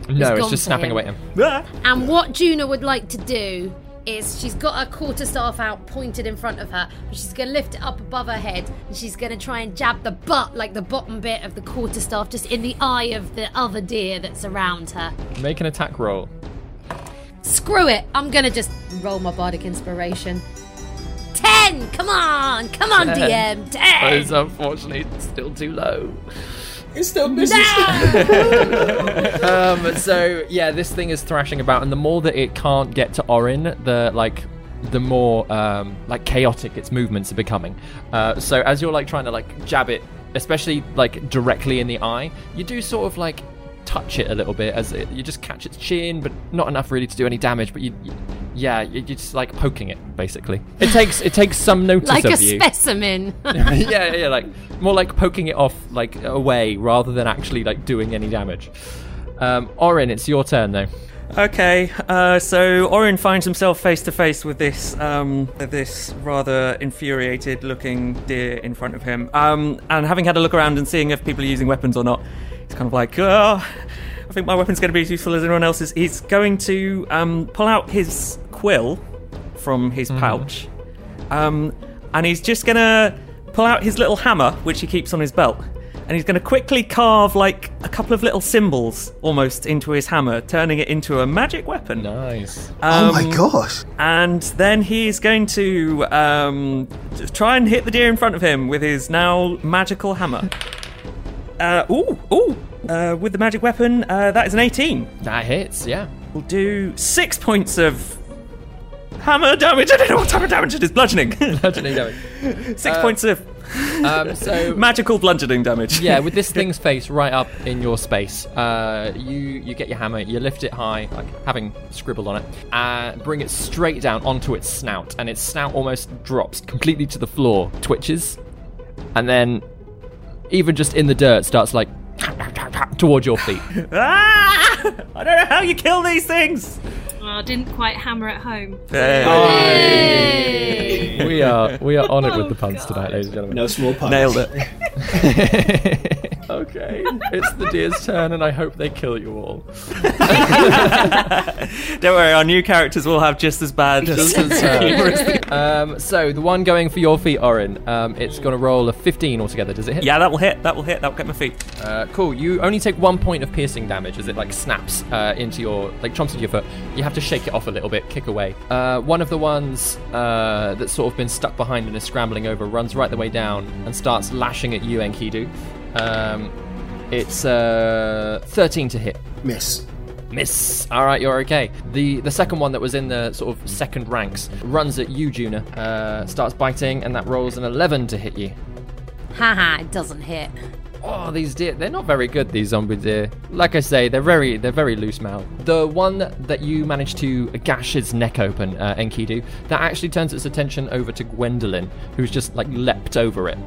No, it's gone just snapping him. away at him. Ah! And what Juna would like to do is she's got her quarterstaff out pointed in front of her, but she's going to lift it up above her head and she's going to try and jab the butt, like the bottom bit of the quarterstaff, just in the eye of the other deer that's around her. Make an attack roll. Screw it! I'm going to just roll my bardic inspiration. 10! Come on! Come on, DM! 10! It's unfortunately still too low. It still misses. *laughs* Um, so yeah, this thing is thrashing about, and the more that it can't get to Orin, the like, the more um, like chaotic its movements are becoming. Uh, so as you're like trying to like jab it, especially like directly in the eye, you do sort of like touch it a little bit as it, you just catch its chin, but not enough really to do any damage. But you, you yeah, you- you're just like poking it basically. It takes it takes some *laughs* notice like of a you. specimen. *laughs* *laughs* yeah, yeah, yeah, like more like poking it off like away rather than actually like doing any damage. Um, Orin, it's your turn though. Okay, uh, so Orin finds himself face to face with this um, this rather infuriated-looking deer in front of him, um, and having had a look around and seeing if people are using weapons or not, he's kind of like, oh, I think my weapon's going to be as useful as anyone else's. He's going to um, pull out his quill from his pouch, um, and he's just going to pull out his little hammer, which he keeps on his belt, and he's going to quickly carve like a couple of little symbols almost into his hammer, turning it into a magic weapon. Nice. oh my Um, gosh. And then he's going to um, try and hit the deer in front of him with his now magical hammer. *laughs* Uh, ooh, ooh. Uh, with the magic weapon, uh, that is an 18. That hits, yeah. We'll do six points of hammer damage. I don't know what type of damage it is. Bludgeoning. *laughs* Bludgeoning damage. *laughs* six points of Um, so *laughs* magical bludgeoning damage. yeah, with this thing's face right up in your space, uh, you you get your hammer, you lift it high, like having scribbled on it, and bring it straight down onto its snout, and its snout almost drops completely to the floor, twitches, and then even just in the dirt starts like toward your feet. Ah! I don't know how you kill these things. Oh, didn't quite hammer at home. we are we are on it with the oh, puns tonight, ladies and gentlemen. No small puns. Nailed it. *laughs* okay, it's the deer's turn, and I hope they kill you all. *laughs* Don't worry, our new characters will have just as bad. Just as um, so the one going for your feet, Orin, um, it's going to roll a 15 altogether. Does it hit? yeah, that will hit. That will hit. That will get my feet. Uh, cool. You only take one point of piercing damage as it like snaps uh, into your like chomps into your foot. You have to shake it off a little bit, kick away. Uh, one of the ones uh, that's sort of been stuck behind and is scrambling over runs right the way down and starts lashing at you, Enkidu. Um, it's uh, 13 to hit. Miss. Miss. All right, you're okay. The the second one that was in the sort of second ranks runs at you, Juna. Uh, starts biting, and that rolls an 11 to hit you. Haha, it doesn't hit. Oh, these deer, they're not very good, these zombie deer. Like I say, they're very they're very loose mouthed. The one that you managed to gash his neck open, uh, Enkidu, that actually turns its attention over to Gwendolyn, who's just like leapt over it.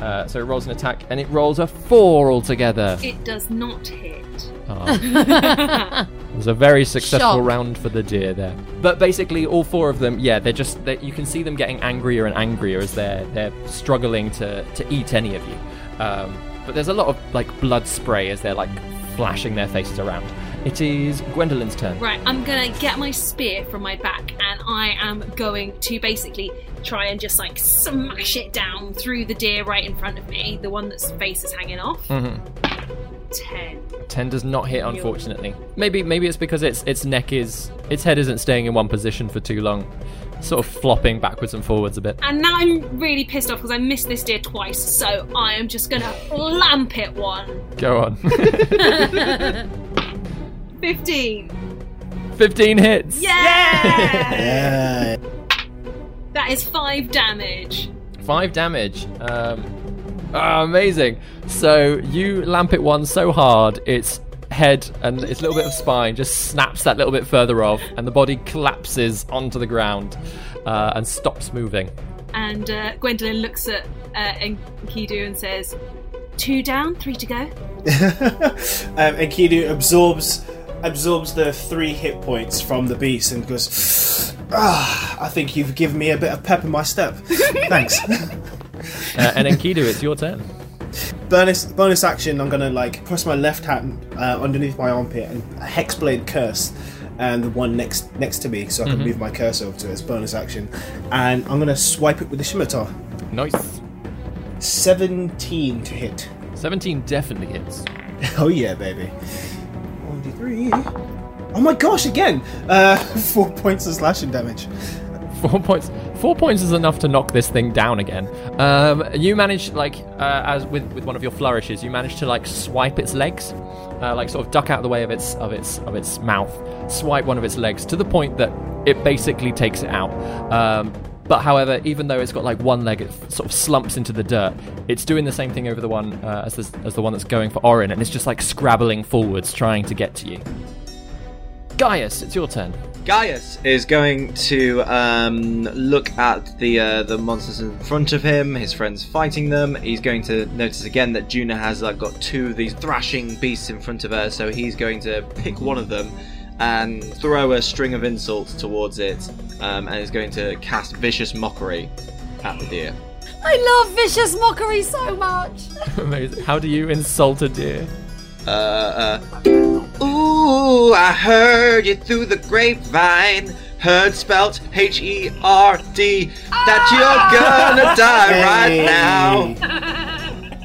Uh, so it rolls an attack, and it rolls a four altogether. It does not hit. *laughs* It was a very successful Shock. round for the deer there. But basically, all four of them, yeah, they're just they, you can see them getting angrier and angrier as they're they're struggling to to eat any of you. Um, but there's a lot of like blood spray as they're like flashing their faces around. It is Gwendolyn's turn. Right, I'm gonna get my spear from my back and I am going to basically try and just like smash it down through the deer right in front of me, the one that's face is hanging off. Mhm. Ten. Ten does not hit, unfortunately. Maybe maybe it's because its its neck is its head isn't staying in one position for too long, sort of flopping backwards and forwards a bit. And now I'm really pissed off because I missed this deer twice, so I am just gonna *laughs* lamp it one. Go on. *laughs* *laughs* 15. 15 hits. Yeah. That is five damage. Five damage. Um, oh, amazing. So you lamp it one so hard, its head and its little bit of spine just snaps that little bit further off, and the body collapses onto the ground uh, and stops moving. And uh, Gwendolyn looks at uh, Enkidu and says, Two down, three to go. *laughs* um, Enkidu absorbs absorbs the three hit points from the beast and goes, "Ah, I think you've given me a bit of pep in my step. *laughs* Thanks." Uh, and Enkidu, it's your turn. bonus bonus action. I'm gonna like press my left hand uh, underneath my armpit and hexblade curse. And the one next next to me, so I can Mhm. move my cursor over to it as bonus action. And I'm gonna swipe it with the scimitar. Nice. 17 to hit. 17 definitely hits. Oh yeah, baby. 1d3. Oh my gosh, again! Uh, *laughs* four points of slashing damage. Four points. Four points is enough to knock this thing down again. Um, you manage, like, uh, as with, with one of your flourishes, you manage to like swipe its legs, uh, like sort of duck out of the way of its of its of its mouth, swipe one of its legs to the point that it basically takes it out. Um, but however, even though it's got like one leg, it sort of slumps into the dirt. It's doing the same thing over the one uh, as the, as the one that's going for Orin, and it's just like scrabbling forwards, trying to get to you. Gaius, it's your turn. Gaius is going to um, look at the uh, the monsters in front of him. His friends fighting them. He's going to notice again that Juna has like got two of these thrashing beasts in front of her. So he's going to pick one of them and throw a string of insults towards it, um, and is going to cast vicious mockery at the deer. I love vicious mockery so much. *laughs* Amazing. How do you insult a deer? Uh, uh. Ooh, I heard you through the grapevine. Heard spelt H E R D that you're gonna die right now. *laughs*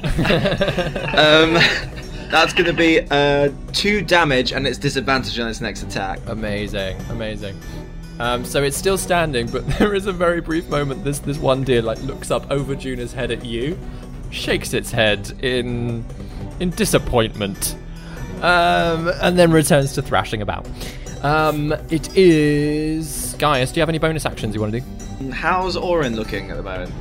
um, that's gonna be uh two damage, and it's disadvantage on its next attack. Amazing, amazing. Um, so it's still standing, but *laughs* there is a very brief moment. This this one deer like looks up over Juna's head at you, shakes its head in in disappointment, um, and then returns to thrashing about. Um, it is Gaius. Do you have any bonus actions you want to do? How's Orin looking at the moment?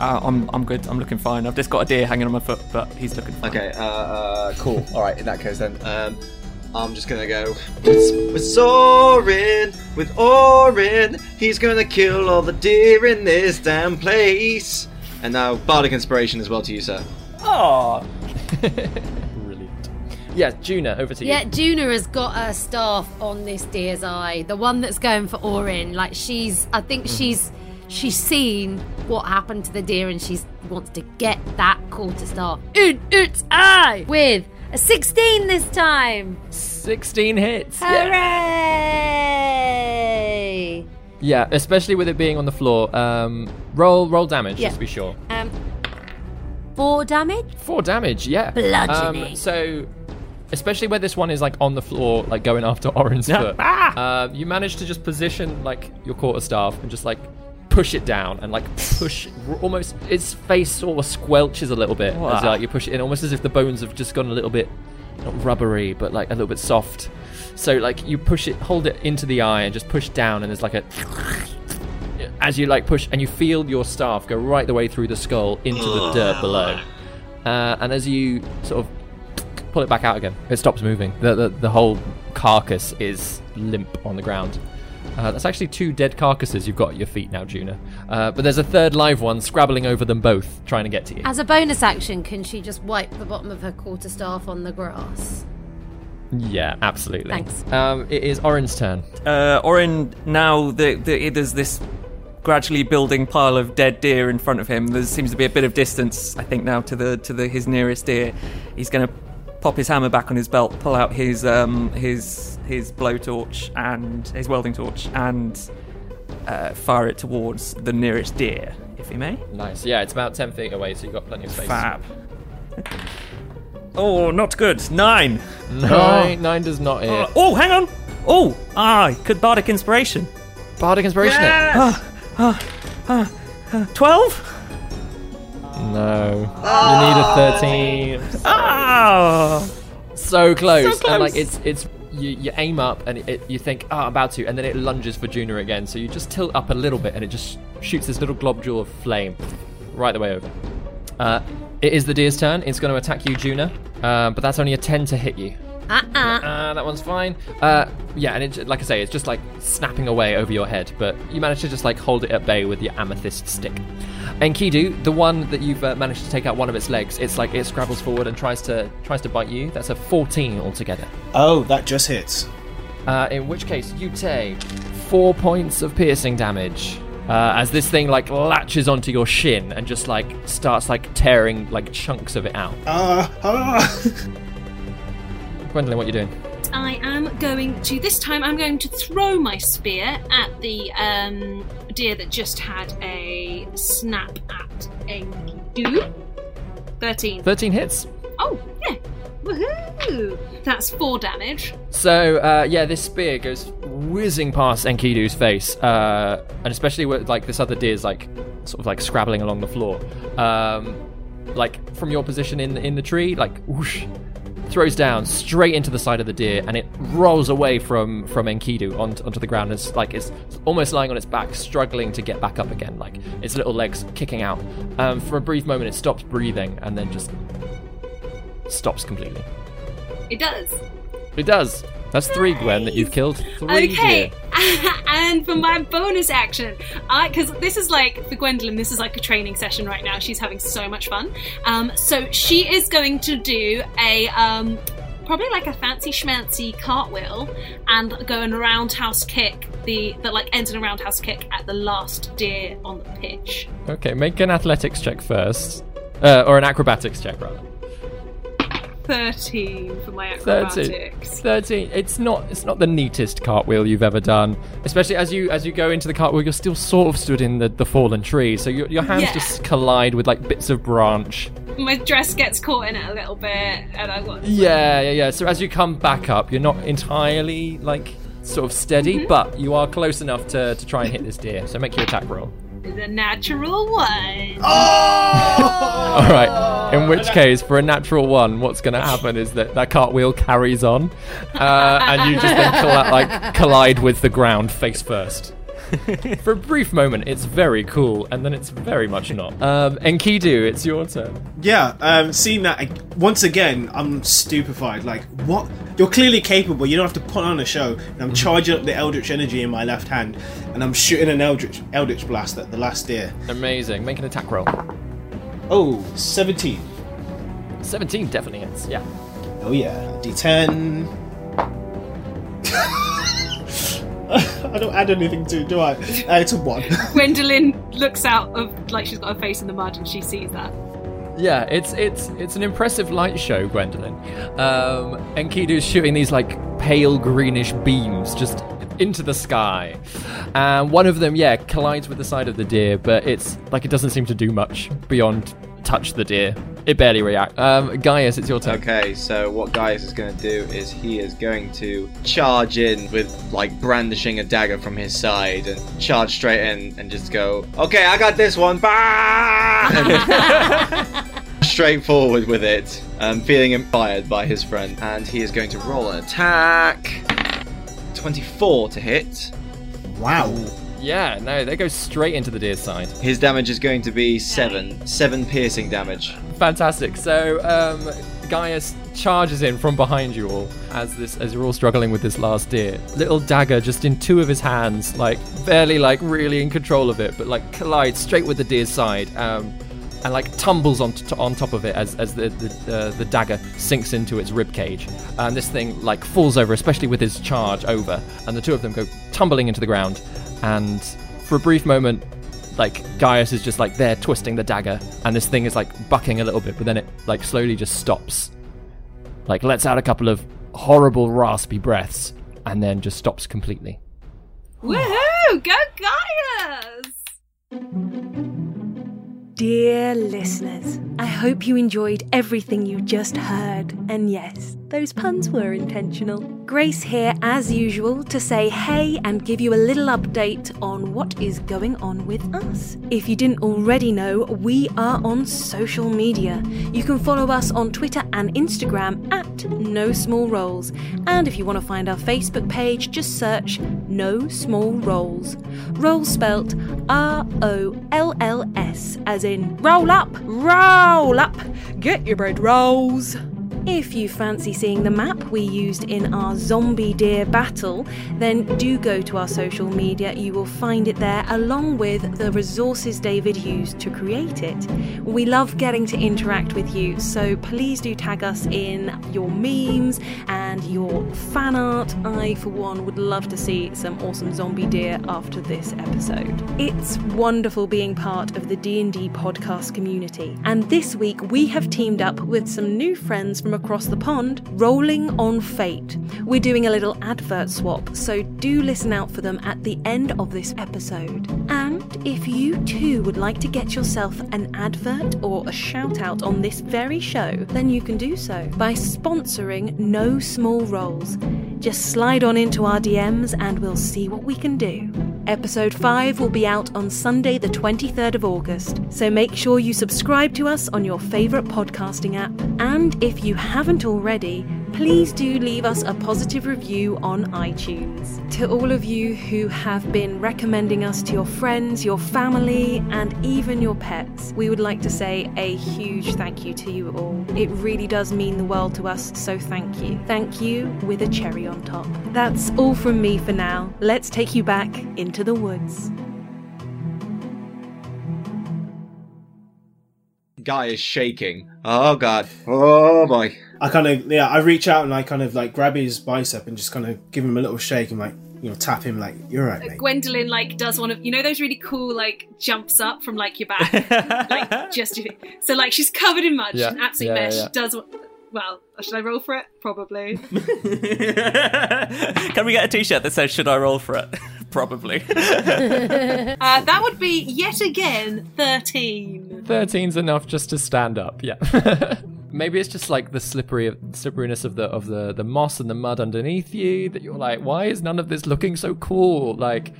Uh, I'm I'm good. I'm looking fine. I've just got a deer hanging on my foot, but he's looking fine. Okay, uh, uh cool. *laughs* All right, in that case then, um, I'm just gonna go with, with Sorin, with Orin. He's gonna kill all the deer in this damn place. And now bardic inspiration as well to you, sir. Oh, *laughs* Brilliant. Yeah, Juna, over to you. Yeah, Juna has got her staff on this deer's eye. The one that's going for Orin. Like she's, I think she's, she's seen what happened to the deer, and she wants to get that quarter staff in its eye with a 16 this time. 16 hits. Yeah. Hooray! yeah, especially with it being on the floor. Um, roll roll damage Yeah. just to be sure. Um, four damage. Four damage, yeah. Bludgeoning. Um, so, especially where this one is like on the floor, like going after Orin's *laughs* foot, uh, you manage to just position like your quarterstaff and just like push it down and like push almost its face sort of squelches a little bit as like you push it in, almost as if the bones have just gone a little bit not rubbery, but like a little bit soft. So like you push it, hold it into the eye, and just push down, and there's like a as you like push, and you feel your staff go right the way through the skull into the dirt below. Uh, and as you sort of pull it back out again, it stops moving. The, the the whole carcass is limp on the ground. Uh, that's actually two dead carcasses you've got at your feet now, Juna. Uh, but there's a third live one scrabbling over them both, trying to get to you. As a bonus action, can she just wipe the bottom of her quarterstaff on the grass? Yeah, absolutely. Thanks. Um, it is Orin's turn. Uh, Orin, now the, the, there's this gradually building pile of dead deer in front of him. There seems to be a bit of distance, I think, now to the to the his nearest deer. He's going to pop his hammer back on his belt, pull out his um, his his blowtorch and his welding torch, and uh, fire it towards the nearest deer, if he may. Nice. Yeah, it's about 10 feet away, so you've got plenty of space. Fab. Oh, not good. Nine. Nine, nine does not hit. Uh, oh, hang on. Oh, ah, could bardic inspiration. Bardic inspiration Ah, ah, ah, ah, Twelve. it. No. You need a 13. Ah. So close. So And like it's it's you, you aim up and it, you think, oh, I'm about to, and then it lunges for Juna again. So you just tilt up a little bit and it just shoots this little globule of flame right the way over. Uh, it is the deer's turn. It's going to attack you, Juna, uh, but that's only a 10 to hit you. Uh-uh. Uh, that one's fine. Uh, yeah, and it, like I say, it's just like snapping away over your head, but you manage to just like hold it at bay with your amethyst stick. Enkidu, the one that you've uh, managed to take out one of its legs, it's like it scrabbles forward and tries to tries to bite you. That's a 14 altogether. Oh, that just hits. Uh, in which case, you take four points of piercing damage. Uh, as this thing like latches onto your shin and just like starts like tearing like chunks of it out. Ah. *laughs* Gwendolyn, what you doing? I am going to this time. I'm going to throw my spear at the um, deer that just had a snap at Enkidu. Thirteen. 13 hits. Oh yeah, woohoo! That's four damage. So uh, yeah, this spear goes whizzing past Enkidu's face, uh, and especially with like this other deer's like sort of like scrabbling along the floor. Um, like from your position in in the tree, like whoosh, throws down straight into the side of the deer, and it rolls away from from Enkidu onto, onto the ground. It's like it's almost lying on its back, struggling to get back up again, like its little legs kicking out. Um, for a brief moment, it stops breathing, and then just stops completely. It does. It does. That's three, Gwen, that you've killed. Three Okay, *laughs* and for my bonus action, I because this is like for Gwendolyn, this is like a training session right now. She's having so much fun. Um, so she is going to do a um, probably like a fancy schmancy cartwheel and go and roundhouse kick the that like ends in a roundhouse kick at the last deer on the pitch. Okay, make an athletics check first. Uh, or an acrobatics check, rather. Thirteen for my 13. 13. It's not it's not the neatest cartwheel you've ever done. Especially as you as you go into the cartwheel, you're still sort of stood in the, the fallen tree. So your, your hands Yeah. just collide with like bits of branch. My dress gets caught in it a little bit, and I got Yeah, yeah, yeah. So as you come back up, you're not entirely like sort of steady, Mm-hmm. but you are close enough to, to try and hit this deer. So make your attack roll. The natural one. *laughs* All right. In which case, for a natural one, what's going to happen is that that cartwheel carries on, uh, and you just then *laughs* colla- like collide with the ground face first. *laughs* for a brief moment, it's very cool, and then it's very much not. Um, Enkidu, it's your turn. Yeah, um, seeing that ag- once again, I'm stupefied. Like, what? You're clearly capable. You don't have to put on a show. And I'm charging up the Eldritch energy in my left hand, and I'm shooting an Eldritch Eldritch blast at the last deer. Amazing. Make an attack roll. Oh, 17. 17 definitely hits. Yeah. Oh yeah, D10. *laughs* *laughs* I don't add anything to, do I? Uh, it's a one. *laughs* Gwendolyn looks out of like she's got her face in the mud and she sees that. Yeah, it's it's it's an impressive light show, Gwendolyn. Um, Enkidu's shooting these like pale greenish beams just into the sky, and one of them, yeah, collides with the side of the deer, but it's like it doesn't seem to do much beyond touch the deer. It barely reacts. Um, Gaius, it's your turn. Okay, so what Gaius is going to do is he is going to charge in with like brandishing a dagger from his side and charge straight in and just go, okay, I got this one, bah! *laughs* straight forward with it, um, feeling inspired by his friend, and he is going to roll an attack. 24 to hit. Wow. Yeah, no, they go straight into the deer's side. His damage is going to be seven, seven piercing damage. Fantastic. So, um, Gaius charges in from behind you all as this as you're all struggling with this last deer. Little dagger just in two of his hands, like barely like really in control of it, but like collides straight with the deer's side. Um, and like tumbles on, t- on top of it as, as the the, uh, the dagger sinks into its rib cage, and this thing like falls over, especially with his charge over, and the two of them go tumbling into the ground, and for a brief moment, like Gaius is just like there twisting the dagger, and this thing is like bucking a little bit, but then it like slowly just stops, like lets out a couple of horrible raspy breaths, and then just stops completely. Woohoo! Go Gaius! Dear listeners, I hope you enjoyed everything you just heard. And yes, those puns were intentional. Grace here, as usual, to say hey and give you a little update on what is going on with us. If you didn't already know, we are on social media. You can follow us on Twitter and Instagram at No Small Roles. And if you want to find our Facebook page, just search No Small Roles. Roles spelt R O L L S, as in roll up, roll up, get your bread rolls. If you fancy seeing the map we used in our zombie deer battle, then do go to our social media. You will find it there along with the resources David used to create it. We love getting to interact with you, so please do tag us in your memes and your fan art. I, for one, would love to see some awesome zombie deer after this episode. It's wonderful being part of the D&D podcast community, and this week we have teamed up with some new friends from across the pond, Rolling on Fate. We're doing a little advert swap, so do listen out for them at the end of this episode. And if you too would like to get yourself an advert or a shout out on this very show, then you can do so by sponsoring No Small Roles. Just slide on into our DMs and we'll see what we can do. Episode 5 will be out on Sunday, the 23rd of August, so make sure you subscribe to us on your favourite podcasting app. And if you haven't already, please do leave us a positive review on iTunes. To all of you who have been recommending us to your friends, your family, and even your pets, we would like to say a huge thank you to you all. It really does mean the world to us, so thank you. Thank you with a cherry on top. That's all from me for now. Let's take you back into the woods. Guy is shaking. Oh god. Oh boy. I kind of yeah, I reach out and I kind of like grab his bicep and just kind of give him a little shake and like you know tap him like you're right, mate. Gwendolyn like does one of you know those really cool like jumps up from like your back, *laughs* like just so like she's covered in mud, Yeah. she's an absolute Yeah, mess. yeah. She does what- well. Should I roll for it? Probably. *laughs* Can we get a T-shirt that says "Should I roll for it?" *laughs* Probably. *laughs* uh, that would be yet again thirteen. 13's enough just to stand up. Yeah. Maybe it's just like the slippery slipperiness of the of the the moss and the mud underneath you that you're like, why is none of this looking so cool? Like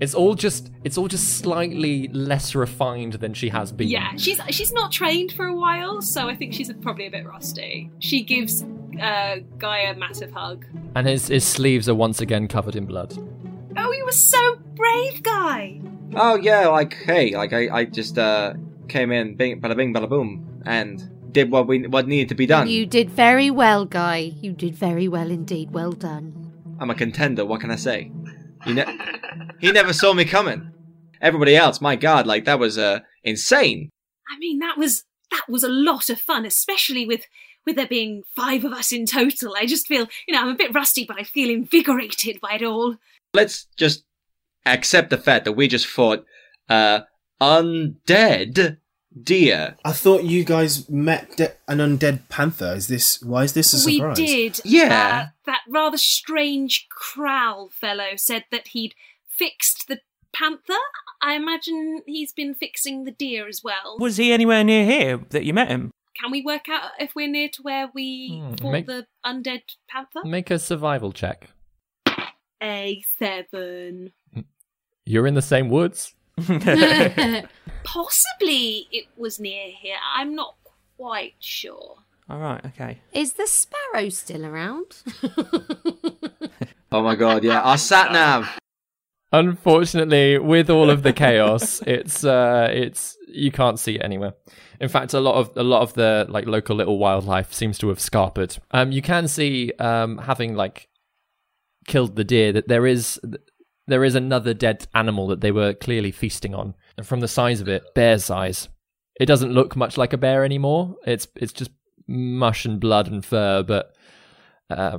it's all just it's all just slightly less refined than she has been. Yeah, she's she's not trained for a while, so I think she's probably a bit rusty. She gives uh, Guy a massive hug. And his his sleeves are once again covered in blood. Oh, you were so brave, Guy. Oh yeah, like hey, like I, I just uh came in, bing, bada bing, bada boom, and did what we what needed to be done. You did very well, Guy. You did very well indeed. Well done. I'm a contender. What can I say? He, ne- he never saw me coming. Everybody else, my God, like that was uh insane. I mean, that was that was a lot of fun, especially with with there being five of us in total. I just feel, you know, I'm a bit rusty, but I feel invigorated by it all. Let's just accept the fact that we just fought uh undead deer. I thought you guys met de- an undead panther. Is this why is this a surprise? we did. Yeah. Uh, that rather strange Crowl fellow said that he'd fixed the panther. I imagine he's been fixing the deer as well. Was he anywhere near here that you met him? Can we work out if we're near to where we Hmm, fought make- the undead panther? Make a survival check. A seven. You're in the same woods. *laughs* Possibly it was near here. I'm not quite sure. All right. Okay. Is the sparrow still around? Oh my God, yeah, our sat nav. Unfortunately, with all of the chaos, *laughs* it's uh, it's you can't see it anywhere. In fact, a lot of a lot of the like local little wildlife seems to have scarpered. Um, you can see um, having like killed the deer that there is there is another dead animal that they were clearly feasting on, and from the size of it, bear size. It doesn't look much like a bear anymore. It's it's just mush and blood and fur, but uh,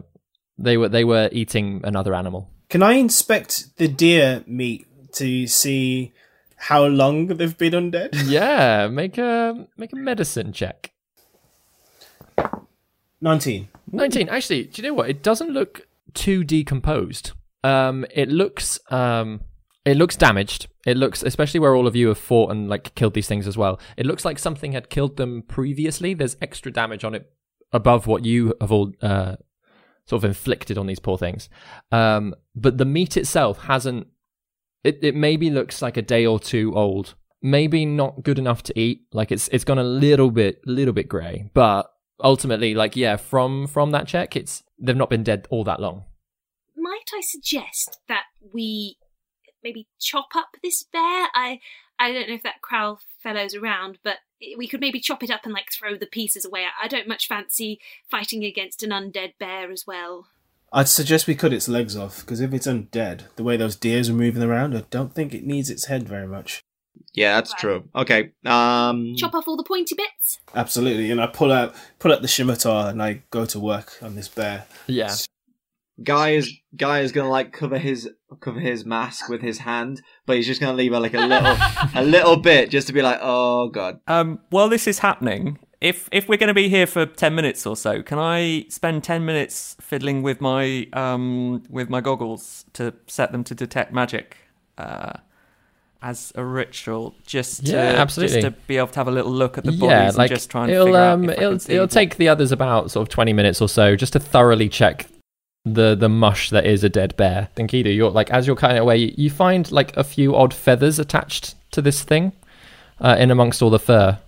they were they were eating another animal. Can I inspect the deer meat to see how long they've been undead? *laughs* Yeah, make a make a medicine check. 19. 19. Actually, do you know what? It doesn't look too decomposed. Um, it looks um, it looks damaged. It looks, especially where all of you have fought and like killed these things as well. It looks like something had killed them previously. There's extra damage on it above what you have all uh, sort of inflicted on these poor things. Um, but the meat itself hasn't. It it maybe looks like a day or two old. Maybe not good enough to eat. Like it's it's gone a little bit little bit grey. But ultimately, like yeah, from from that check, it's they've not been dead all that long. Might I suggest that we maybe chop up this bear? I I don't know if that Crowl fellow's around, but we could maybe chop it up and like throw the pieces away. I don't much fancy fighting against an undead bear as well. I'd suggest we cut its legs off, because if it's undead, the way those deers are moving around, I don't think it needs its head very much. Yeah, that's true. Okay. Um Chop off all the pointy bits. Absolutely, and I pull out pull out the scimitar and I go to work on this bear. Yeah. Guy is Guy is gonna like cover his cover his mask with his hand, but he's just gonna leave like a little a *laughs* little bit just to be like, oh god. Um, while this is happening, if if we're going to be here for ten minutes or so, can I spend ten minutes fiddling with my um with my goggles to set them to detect magic, uh, as a ritual, just to Yeah, absolutely. just to be able to have a little look at the bodies yeah, and just try and it'll figure um out if I it'll can see it'll what- take the others about sort of twenty minutes or so just to thoroughly check the the mush that is a dead bear. Dinkido, you're like as you're cutting it away, you, you find like a few odd feathers attached to this thing, uh, in amongst all the fur.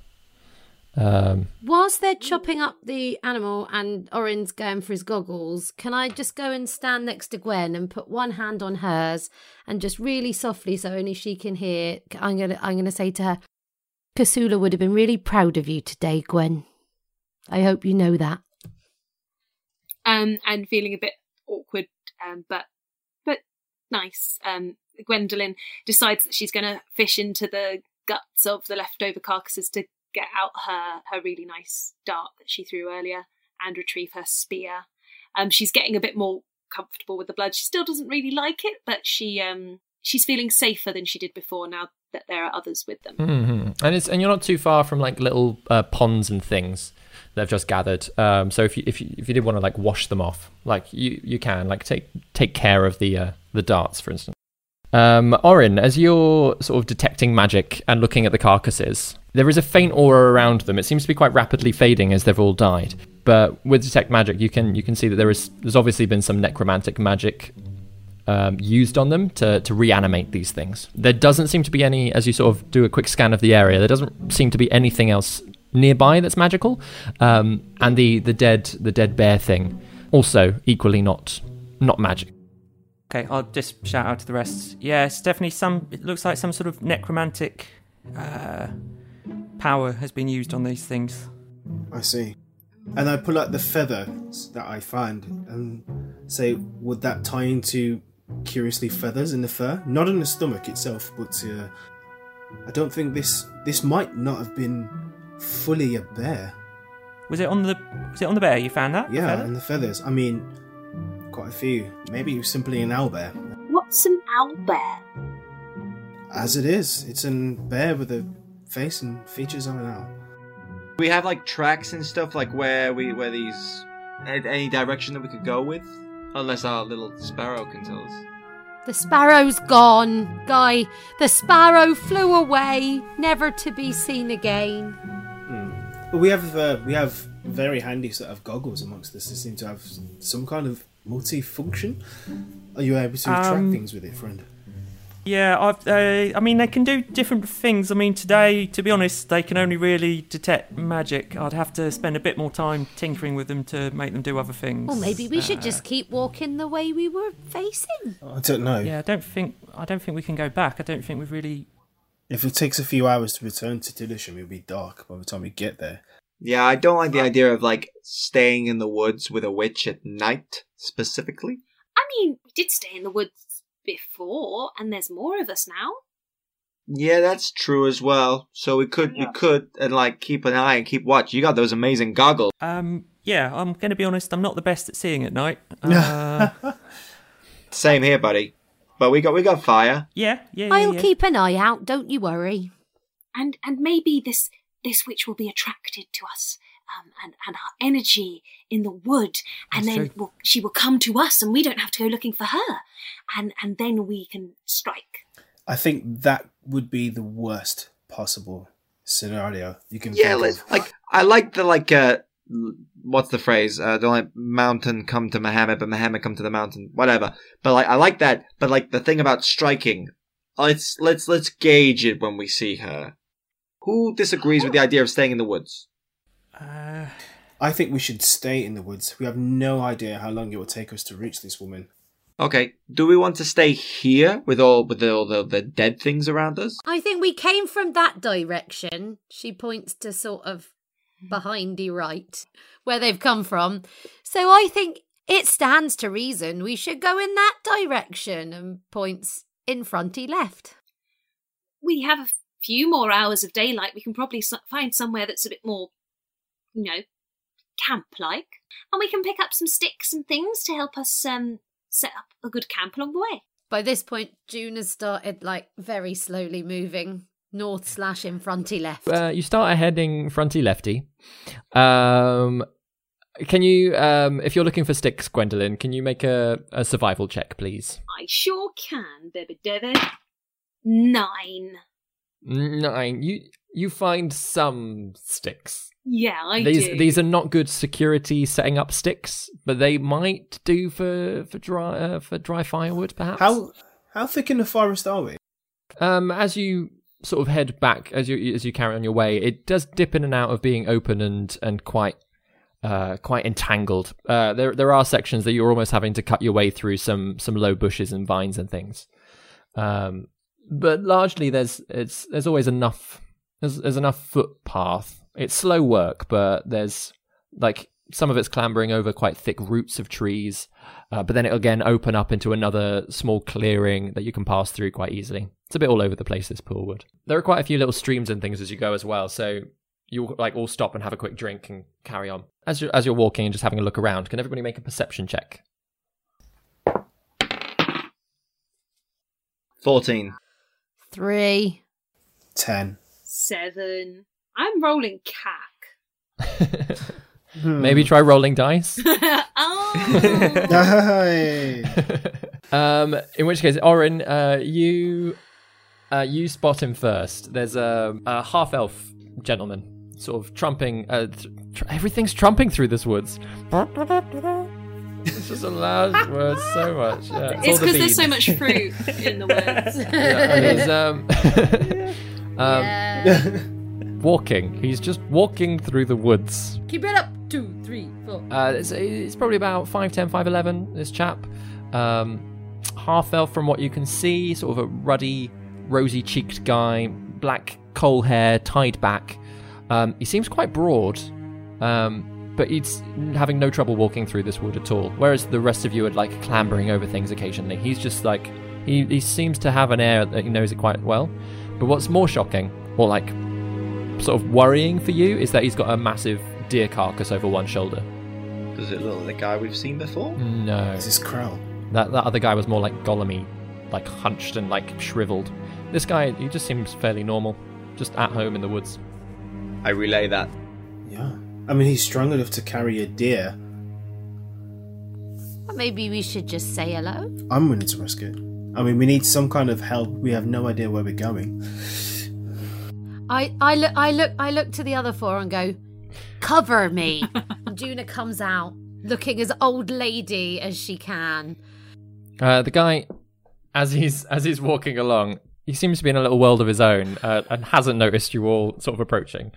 Um, Whilst they're chopping up the animal and Orin's going for his goggles, can I just go and stand next to Gwen and put one hand on hers and just really softly, so only she can hear? I'm gonna, I'm gonna say to her, Kasula would have been really proud of you today, Gwen. I hope you know that. Um, and feeling a bit awkward, um, but but nice. Um, Gwendolyn decides that she's going to fish into the guts of the leftover carcasses to get out her her really nice dart that she threw earlier and retrieve her spear. Um, she's getting a bit more comfortable with the blood. She still doesn't really like it, but she um she's feeling safer than she did before now that there are others with them. mhm. And it's and you're not too far from like little uh, ponds and things that have just gathered. Um, so if you if you if you did want to like wash them off, like you you can like take take care of the uh, the darts, for instance. Um, Orin, as you're sort of detecting magic and looking at the carcasses, there is a faint aura around them. It seems to be quite rapidly fading as they've all died. But with detect magic, you can you can see that there is there's obviously been some necromantic magic um, used on them to, to reanimate these things. There doesn't seem to be any, as you sort of do a quick scan of the area, there doesn't seem to be anything else nearby that's magical. Um, and the, the dead the dead bear thing, also equally not not magic. Okay, I'll just shout out to the rest. Yeah, it's definitely some. It looks like some sort of necromantic uh, power has been used on these things. I see. And I pull out the feather that I find and say, would that tie into curiously feathers in the fur? Not in the stomach itself, but uh, I don't think this this might not have been fully a bear. Was it on the? Was it on the bear? You found that? Yeah, Feather? and the feathers. I mean, quite a few. Maybe it was simply an owl bear. What's an owl bear? As it is, it's a bear with a face and features of an owl. We have like tracks and stuff like where we where these any direction that we could go with, unless our little sparrow can tell us. The sparrow's gone, Guy. The sparrow flew away, never to be seen again. But we have uh, we have very handy set of goggles amongst us. They seem to have some kind of multi-function. Are you able to track Um, things with it, friend? Yeah, I've, uh, I mean, they can do different things. I mean, today, to be honest, they can only really detect magic. I'd have to spend a bit more time tinkering with them to make them do other things. Well, maybe we should Uh, just keep walking the way we were facing. I don't know. Yeah, I don't think I don't think we can go back. I don't think we've really. If it takes a few hours to return to Tillisham, it'll be dark by the time we get there. Yeah, I don't like the idea of like staying in the woods with a witch at night specifically. I mean, we did stay in the woods before, and there's more of us now. Yeah, that's true as well. So we could we could and like keep an eye and keep watch. You got those amazing goggles. Um, yeah, I'm going to be honest. I'm not the best at seeing at night. *laughs* Uh, *laughs* Same here, buddy. But we got we got fire. yeah, yeah, yeah. I'll yeah. keep an eye out, don't you worry. And and maybe this this witch will be attracted to us. Um, and, and our energy in the wood, and That's then we'll, she will come to us, and we don't have to go looking for her, and and then we can strike. I think that would be the worst possible scenario you can Yeah, think let's, like I like the like uh l- what's the phrase? Uh don't let mountain come to Muhammad, but Muhammad come to the mountain. Whatever. But like I like that. But like the thing about striking, let's let's let's gauge it when we see her. Who disagrees with the idea of staying in the woods? Uh, I think we should stay in the woods. We have no idea how long it will take us to reach this woman. Okay. Do we want to stay here with all with all the, the dead things around us? I think we came from that direction. She points to sort of behind you, right, where they've come from. So I think it stands to reason we should go in that direction and points in fronty left. We have a few more hours of daylight. We can probably find somewhere that's a bit more, you know, camp-like, and we can pick up some sticks and things to help us um set up a good camp along the way. By this point, June has started like very slowly moving north slash in fronty left. Uh, you start heading fronty lefty. Um, can you, um, if you're looking for sticks, Gwendolyn, can you make a, a survival check, please? I sure can, baby David. Nine. Nine. You you find some sticks. Yeah, I these do. these are not good security setting up sticks, but they might do for for dry uh, for dry firewood, perhaps. How how thick in the forest are we? Um, as you sort of head back, as you as you carry on your way, it does dip in and out of being open and and quite uh quite entangled. Uh, there there are sections that you're almost having to cut your way through some some low bushes and vines and things. Um, but largely there's it's there's always enough there's there's enough footpath. It's slow work, but there's like some of it's clambering over quite thick roots of trees, uh, but then it'll again open up into another small clearing that you can pass through quite easily. It's a bit all over the place, this poolwood. There are quite a few little streams and things as you go as well, so you'll like all stop and have a quick drink and carry on as you're as you're walking and just having a look around. Can everybody make a perception check? Fourteen. Three. Ten. Seven. I'm rolling cack. *laughs* Maybe try rolling dice. *laughs* oh. *laughs* Um, in which case, Orin, uh, you uh, you spot him first. There's a, a half elf gentleman, sort of trumping. Uh, th- tr- everything's trumping through this woods. It's just a loud word so much. Yeah, It's all the because there's so much fruit in the woods. *laughs* Yeah, he's um, *laughs* *laughs* um, Yeah. walking. He's just walking through the woods. Keep it up. Two, three, four. Uh, it's, it's probably about 5'10, 5'11, this chap. Um, half elf from what you can see, sort of a ruddy, rosy cheeked guy, black coal hair, tied back. Um, he seems quite broad, um, but he's having no trouble walking through this wood at all. Whereas the rest of you are like clambering over things occasionally. He's just like, he, he seems to have an air that he knows it quite well. But what's more shocking, or like sort of worrying for you, is that he's got a massive deer carcass over one shoulder. Does it look like the guy we've seen before? No. Is this Krell? That that other guy was more like Gollumy, like hunched and like shriveled. This guy, he just seems fairly normal, just at home in the woods. I relay that. Yeah. I mean, he's strong enough to carry a deer. Maybe we should just say hello. I'm willing to risk it. I mean, we need some kind of help. We have no idea where we're going. I, I look I look I look to the other four and go, cover me. *laughs* and Juna comes out looking as old lady as she can. Uh, the guy as he's as he's walking along, he seems to be in a little world of his own uh, and hasn't noticed you all sort of approaching.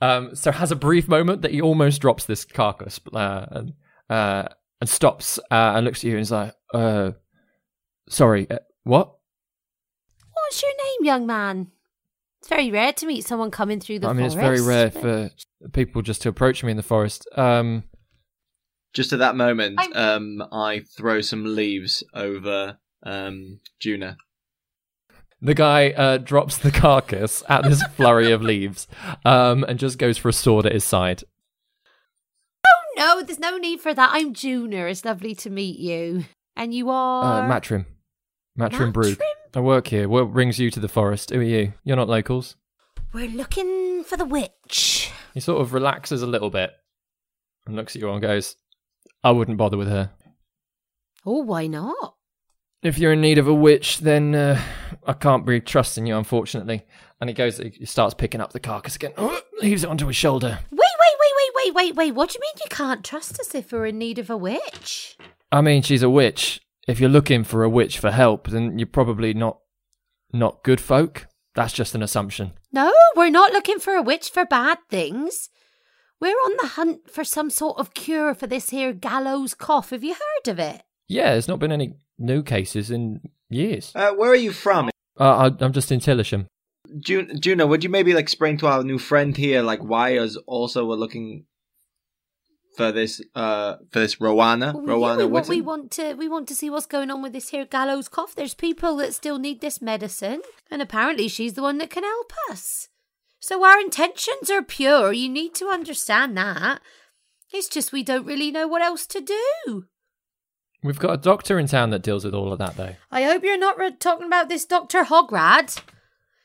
Um, so has a brief moment that he almost drops this carcass uh, and uh, and stops uh, and looks at you and is like, uh, "Sorry, uh, what?" What's your name, young man? It's very rare to meet someone coming through the forest. I mean, forest. it's very rare for people just to approach me in the forest. Um, Just at that moment, I'm- um, I throw some leaves over um, Juna. The guy uh, drops the carcass at this flurry of leaves um, and just goes for a sword at his side. Oh no, there's no need for that. I'm Junior. It's lovely to meet you. And you are Uh, Matrim. Matrim. Matrim? I work here. What brings you to the forest? Who are you? You're not locals. We're looking for the witch. He sort of relaxes a little bit and looks at you and goes, I wouldn't bother with her. Oh, why not? If you're in need of a witch, then uh, I can't be trusting you, unfortunately. And he goes, he starts picking up the carcass again, *gasps* leaves it onto his shoulder. Wait, wait, wait, wait, wait, wait, wait. What do you mean you can't trust us if we're in need of a witch? I mean, she's a witch. If you're looking for a witch for help, then you're probably not not good folk. That's just an assumption. No, we're not looking for a witch for bad things. We're on the hunt for some sort of cure for this here gallows cough. Have you heard of it? Yeah, there's not been any new cases in years. Uh, where are you from? Uh, I, I'm just in Tillisham. Jun- Juna, would you maybe like explain to our new friend here, like why us also were looking for this, uh, for this Rowana, Well, Rowana yeah, we, want, we want to we want to see what's going on with this here gallows cough. There's people that still need this medicine, and apparently she's the one that can help us. So our intentions are pure. You need to understand that. It's just we don't really know what else to do. We've got a doctor in town that deals with all of that, though. I hope you're not re- talking about this Dr. Hograd.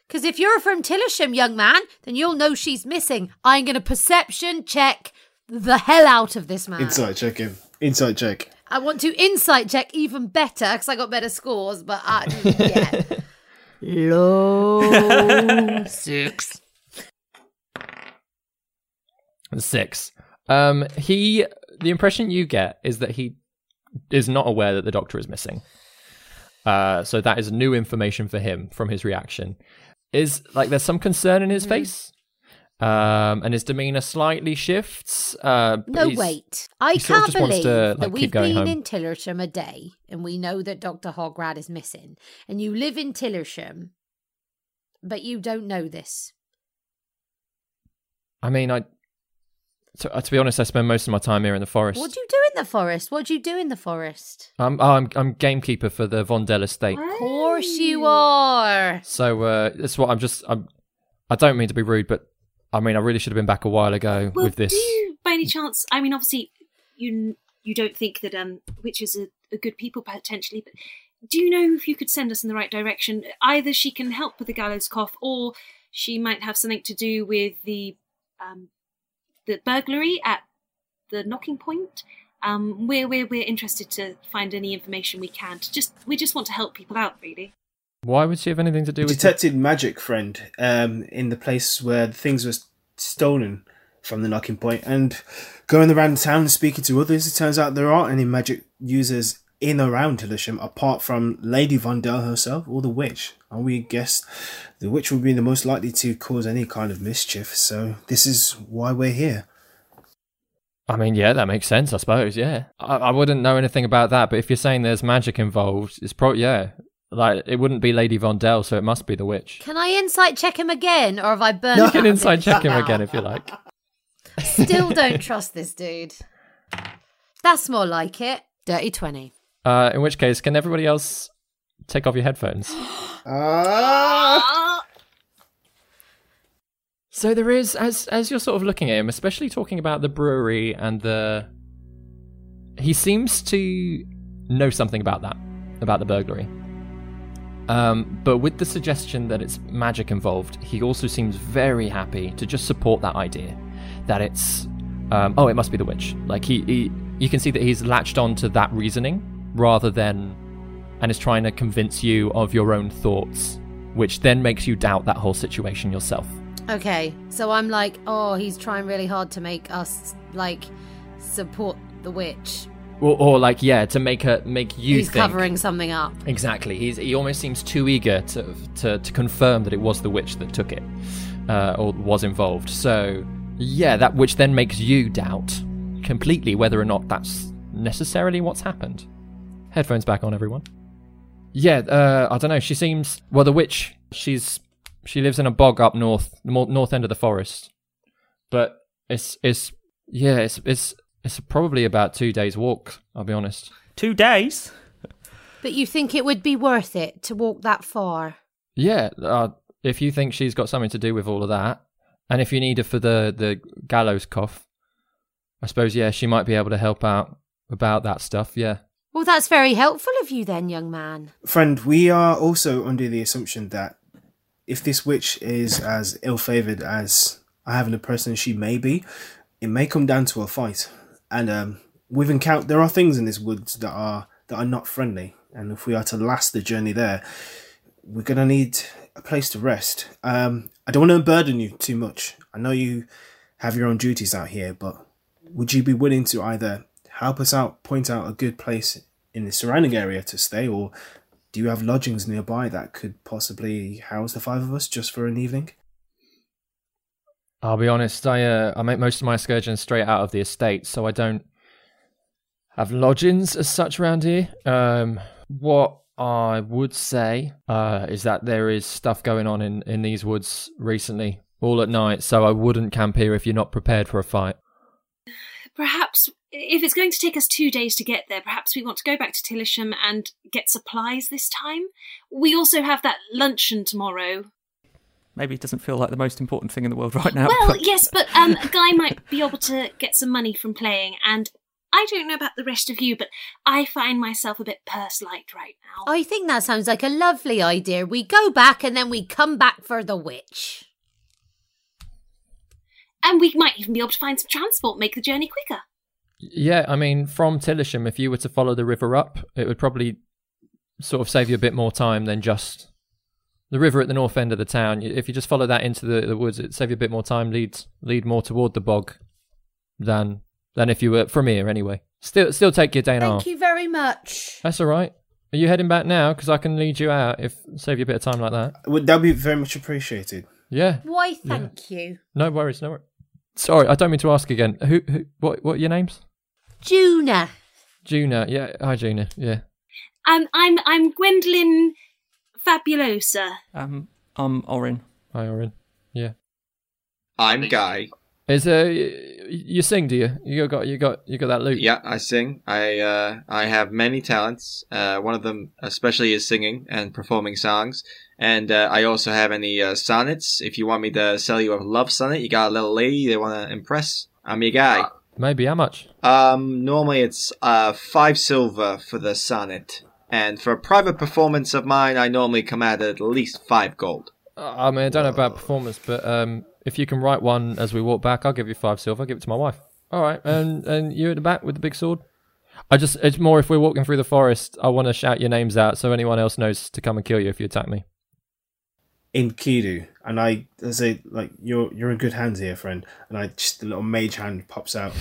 Because if you're from Tillisham, young man, then you'll know she's missing. I'm going to perception check the hell out of this man. Insight check him. Insight check. I want to insight check even better because I got better scores, but I, yeah. Low six. Six. Um, he. The impression you get is that he is not aware that the doctor is missing. Uh, so that is new information for him from his reaction. Is like there's some concern in his face, um, and his demeanor slightly shifts. Uh, No, wait. I he sort of can't believe to, that we've been home. in Tillersham a day and we know that Dr. Hograd is missing, and you live in Tillersham, but you don't know this. I mean, I. To, uh, to be honest, I spend most of my time here in the forest. What do you do in the forest? What do you do in the forest? I'm, oh, I'm I'm gamekeeper for the Vondel estate. Of course you are. So uh, that's what I'm just. I'm. I don't mean to be rude, but I mean I really should have been back a while ago Well, with this. do you, by any chance? I mean, obviously, you you don't think that um witches are, are good people potentially, but do you know if you could send us in the right direction? Either she can help with the gallows cough, or she might have something to do with the um the burglary at the knocking point. Um, we're we're we're interested to find any information we can. To just we just want to help people out, really. Why would she have anything to do with? the- detected magic friend um, in the place where the things were stolen from the knocking point and going around town and speaking to others it turns out there aren't any magic users in or around Tillisham apart from Lady Vondel herself or the witch and we guess the witch would be the most likely to cause any kind of mischief so this is why we're here I mean, yeah, that makes sense. I suppose. Yeah, I, I wouldn't know anything about that, but if you're saying there's magic involved, it's probably yeah. Like it wouldn't be Lady Vondel, so it must be the witch. Can I insight check him again, or have I burned? You can a inside check him again if you *laughs* like. Still don't trust this dude. That's more like it. Dirty twenty. Uh, in which case, can everybody else take off your headphones? *gasps* ah! So there is, as as you're sort of looking at him, especially talking about the brewery and the, he seems to know something about that, about the burglary. Um, but with the suggestion that it's magic involved, he also seems very happy to just support that idea, that it's, um, oh, it must be the witch. Like he, he, you can see that he's latched on to that reasoning rather than, and is trying to convince you of your own thoughts, which then makes you doubt that whole situation yourself. Okay, so I'm like, oh, he's trying really hard to make us like support the witch. or, or like yeah, to make her make you He's think covering something up. exactly. He's he almost seems too eager to to, to confirm that it was the witch that took it uh, or was involved. So yeah, that which then makes you doubt completely whether or not that's necessarily what's happened. Headphones back on, everyone. Yeah, uh, I don't know. She seems well. The witch, she's she lives in a bog up north, the more, north end of the forest. But it's it's yeah, it's it's it's probably about two days walk. I'll be honest. Two days. But you think it would be worth it to walk that far? Yeah, uh, if you think she's got something to do with all of that, and if you need her for the the gallows cough, I suppose yeah, she might be able to help out about that stuff. Yeah. Well, that's very helpful of you then, young man. Friend, we are also under the assumption that if this witch is as ill favored as I have an impression she may be, it may come down to a fight. And um, we've encountered there are things in this woods that are that are not friendly, and if we are to last the journey there, we're gonna need a place to rest. Um, I don't want to burden you too much. I know you have your own duties out here, but would you be willing to either help us out, point out a good place in the surrounding area to stay, or do you have lodgings nearby that could possibly house the five of us just for an evening? I'll be honest. I uh, I make most of my excursions straight out of the estate, so I don't have lodgings as such around here. Um, what I would say uh, is that there is stuff going on in in these woods recently, all at night. So I wouldn't camp here if you're not prepared for a fight. Perhaps, if it's going to take us two days to get there, perhaps we want to go back to Tillisham and get supplies this time. We also have that luncheon tomorrow. Maybe it doesn't feel like the most important thing in the world *laughs* right now. Well, but- yes, but um, Guy might be able to get some money from playing, and I don't know about the rest of you, but I find myself a bit purse light right now. I think that sounds like a lovely idea. We go back and then we come back for the witch. And we might even be able to find some transport, make the journey quicker. Yeah, I mean, from Tillisham, if you were to follow the river up, it would probably sort of save you a bit more time than just the river at the north end of the town. If you just follow that into the, the woods, it'd save you a bit more time, lead lead more toward the bog than than if you were from here anyway. Still, still take your day and a half. Thank you very much. That's all right. Are you heading back now? Because I can lead you out if save you a bit of time like that. Would that be very much appreciated? Yeah. Why, thank you. No worries. No worries. Sorry, I don't mean to ask again. Who? who what? What are your names? Juna. Juna. Yeah. Hi, Juna. Yeah. Um, I'm I'm Gwendolyn Fabulosa. um, I'm Orin. Hi, Orin. Yeah. I'm Guy. Is uh, you sing? Do you? You got you got you got that loop? Yeah, I sing. I uh, I have many talents. Uh, one of them, especially, is singing and performing songs. And uh, I also have any uh, sonnets. If you want me to sell you a love sonnet, you got a little lady they want to impress. I'm your guy. Maybe. How much? Um, normally it's uh five silver for the sonnet, and for a private performance of mine, I normally come at at least five gold. Uh, I mean, I don't know about performance, but um, if you can write one as we walk back, I'll give you five silver. I'll give it to my wife. All right, and and you at the back with the big sword. I just it's more if we're walking through the forest, I want to shout your names out so anyone else knows to come and kill you if you attack me. In Kidu, and I, I say like you're you're in good hands here, friend. And I just a little mage hand pops out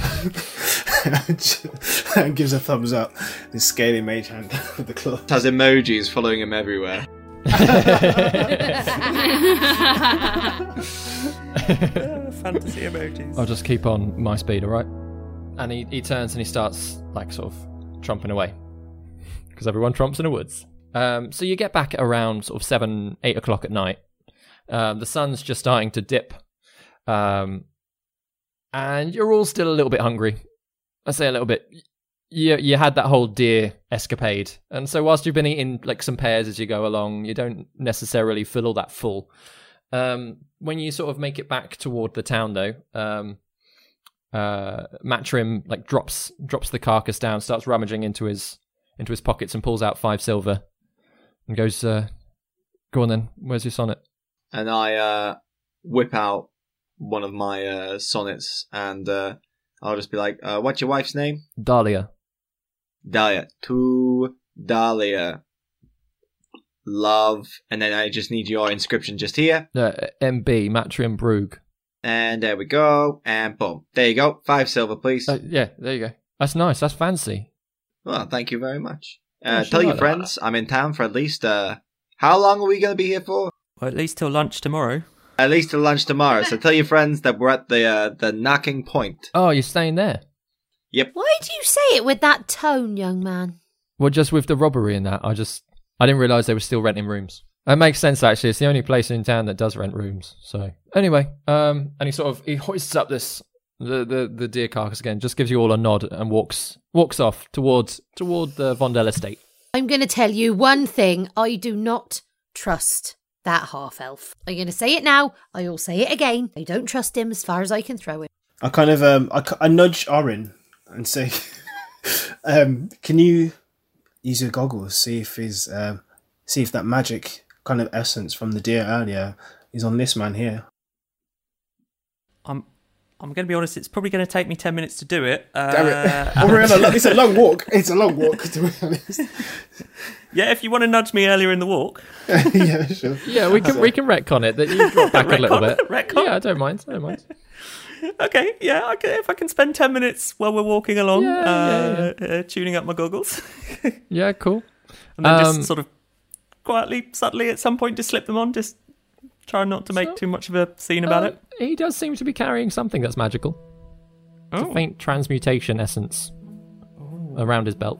*laughs* and gives a thumbs up. This scaly mage hand *laughs* with the claw. Has emojis following him everywhere. *laughs* Fantasy emojis. I'll just keep on my speed, all right? And he, he turns and he starts like sort of tromping away because everyone tromps in the woods. Um, so you get back around sort of seven, eight o'clock at night. Um, the sun's just starting to dip, um, and you're all still a little bit hungry. I say a little bit. You you had that whole deer escapade, and so whilst you've been eating like some pears as you go along, you don't necessarily feel all that full. Um, when you sort of make it back toward the town, though, um, uh, Matrim like drops drops the carcass down, starts rummaging into his into his pockets, and pulls out five silver, and goes, uh, "Go on then. Where's your sonnet?" and I uh, whip out one of my uh, sonnets, and uh, I'll just be like, uh, "What's your wife's name?" Dahlia. Dahlia. To Dahlia. Love, and then I just need your inscription just here, Uh, MB Matrim Brug. and there we go, and boom, there you go, five silver, please. Uh, yeah, there you go. That's nice. That's fancy. Well, thank you very much. Uh, tell your like that. friends I'm in town for at least. Uh, how long are we going to be here for? Well, at least till lunch tomorrow. At least till lunch tomorrow. So tell your friends that we're at the uh, the knocking point. Oh, you're staying there? Yep. Why do you say it with that tone, young man? Well, just with the robbery and that, I just I didn't realize they were still renting rooms. It makes sense actually. It's the only place in town that does rent rooms. So anyway, um, and he sort of he hoists up this the the, the deer carcass again, just gives you all a nod and walks walks off towards toward the Vondel estate. I'm going to tell you one thing. I do not trust that half elf. I'm going to say it now. I'll say it again. I don't trust him as far as I can throw him. I kind of um I nudge Orin and say, *laughs* um, can you use your goggles see if his um see if that magic kind of essence from the deer earlier is on this man here. I'm I'm going to be honest. It's probably going to take me ten minutes to do it. Uh, Damn it! We're in a lo- it's a long walk. It's a long walk to be honest. *laughs* yeah, if you want to nudge me earlier in the walk, *laughs* yeah, sure. Yeah, we can we can retcon it that you drop back a *laughs* little bit. retcon. Yeah, I don't mind. I don't mind. okay, yeah, I can, if I can spend ten minutes while we're walking along, Yeah, uh, yeah, Uh, tuning up my goggles, Yeah, cool. and then Um, just sort of quietly, subtly, at some point, just slip them on. Just try not to make So- too much of a scene about Uh, it. He does seem to be carrying something that's magical. It's a Oh. faint transmutation essence around his belt.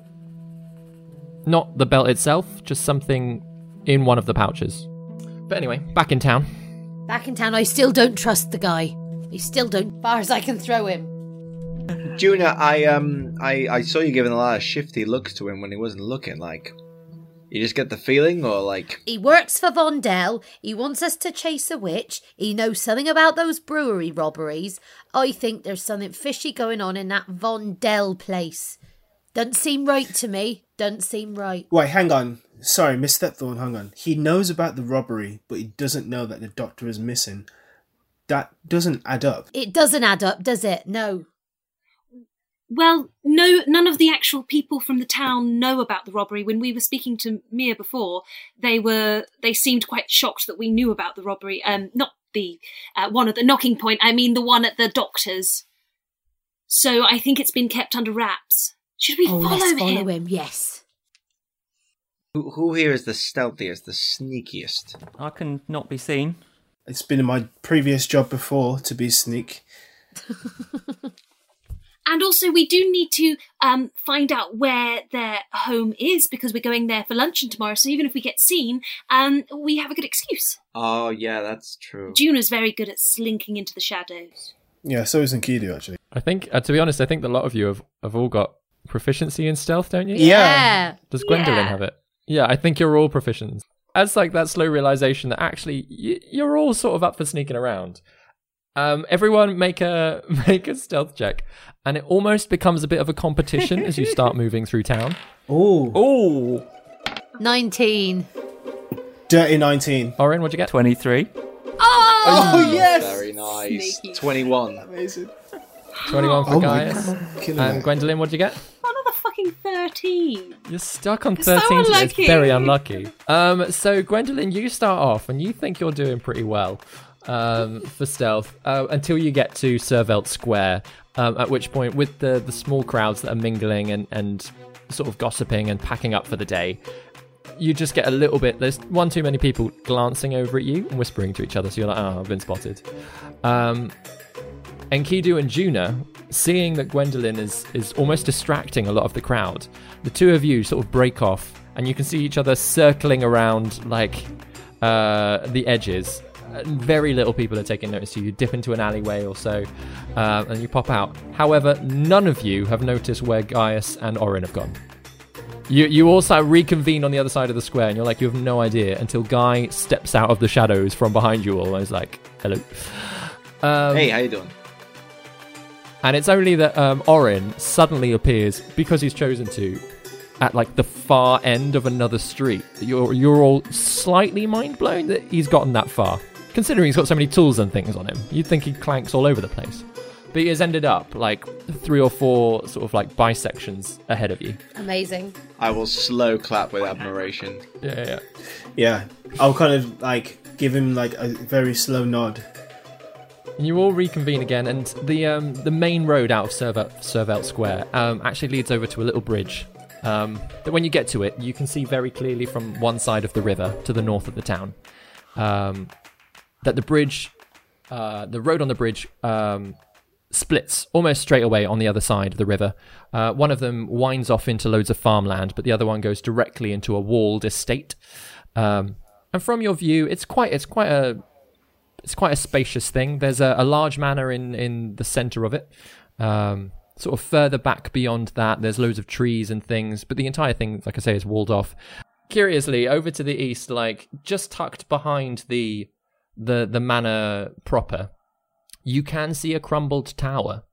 Not the belt itself, just something in one of the pouches. But anyway, back in town. Back in town, I still don't trust the guy. I still don't, as far as I can throw him. Juna, I um I, I saw you giving a lot of shifty looks to him when he wasn't looking. Like, you just get the feeling, or like, He works for Vondel. He wants us to chase a witch. He knows something about those brewery robberies. I think there's something fishy going on in that Vondel place. Doesn't seem right to me. Doesn't seem right. Wait, hang on. Sorry, Miss Stepthorne, hang on. He knows about the robbery, but he doesn't know that the doctor is missing. That doesn't add up. It doesn't add up, does it? No. Well, no, none of the actual people from the town know about the robbery. When we were speaking to Mia before, they were they seemed quite shocked that we knew about the robbery. Um, not the uh, one at the knocking point. I mean the one at the doctor's. So I think it's been kept under wraps. Should we oh, follow, let's him? follow him. Yes. who, who here is the stealthiest, the sneakiest? I can not be seen. It's been in my previous job before to be sneak. *laughs* And also, we do need to um, find out where their home is because we're going there for luncheon tomorrow. So even if we get seen, um, we have a good excuse. Oh yeah, that's true. Juna's very good at slinking into the shadows. Yeah, so is Enkidu actually. I think, uh, to be honest, I think a lot of you have, have all got proficiency in stealth, don't you? Yeah. Does Gwendolyn Yeah. have it? Yeah, I think you're all proficient. As like that slow realization that actually y- you're all sort of up for sneaking around. Um, everyone make a *laughs* make a stealth check, and it almost becomes a bit of a competition as you start *laughs* moving through town. Oh, Oh, 19. dirty 19. Orin, what'd you get? 23. Oh, yes! Very nice. Twenty-one. Amazing. Twenty-one for Oh my Gaius. And it. Gwendolyn, what'd you get? Another fucking 13. You're stuck on so 13 today. It's very unlucky. Um, so, Gwendolyn, you start off and you think you're doing pretty well um, for stealth uh, until you get to Servelt Square, um, at which point, with the, the small crowds that are mingling and, and sort of gossiping and packing up for the day, you just get a little bit. There's one too many people glancing over at you and whispering to each other. So you're like, oh, I've been spotted. Um, Enkidu and Juna, seeing that Gwendolyn is, is almost distracting a lot of the crowd, the two of you sort of break off and you can see each other circling around like uh, the edges. Very little people are taking notice of you. You dip into an alleyway or so uh, and you pop out. However, none of you have noticed where Gaius and Orin have gone. You, you also reconvene on the other side of the square and you're like, you have no idea until Guy steps out of the shadows from behind you all and is like, hello. Um, Hey, how you doing? and it's only that um, Orin suddenly appears because he's chosen to at like the far end of another street. You're you're all slightly mind blown that he's gotten that far, considering he's got so many tools and things on him. You'd think he clanks all over the place, but he has ended up like three or four sort of like bisections ahead of you. Amazing. I will slow clap with admiration. Yeah, yeah. yeah. Yeah, I'll kind of like give him like a very slow nod. And you all reconvene again, and the um, the main road out of Servelt, Servelt Square um, actually leads over to a little bridge Um, that when you get to it, you can see very clearly from one side of the river to the north of the town um, that the bridge, uh, the road on the bridge, um, splits almost straight away on the other side of the river. Uh, one of them winds off into loads of farmland, but the other one goes directly into a walled estate. Um, and from your view, it's quite it's quite a it's quite a spacious thing. There's a, a large manor in in the center of it. Um, sort of further back beyond that, there's loads of trees and things, but the entire thing, like I say, is walled off. Curiously, over to the east, like just tucked behind the the the manor proper, you can see a crumbled tower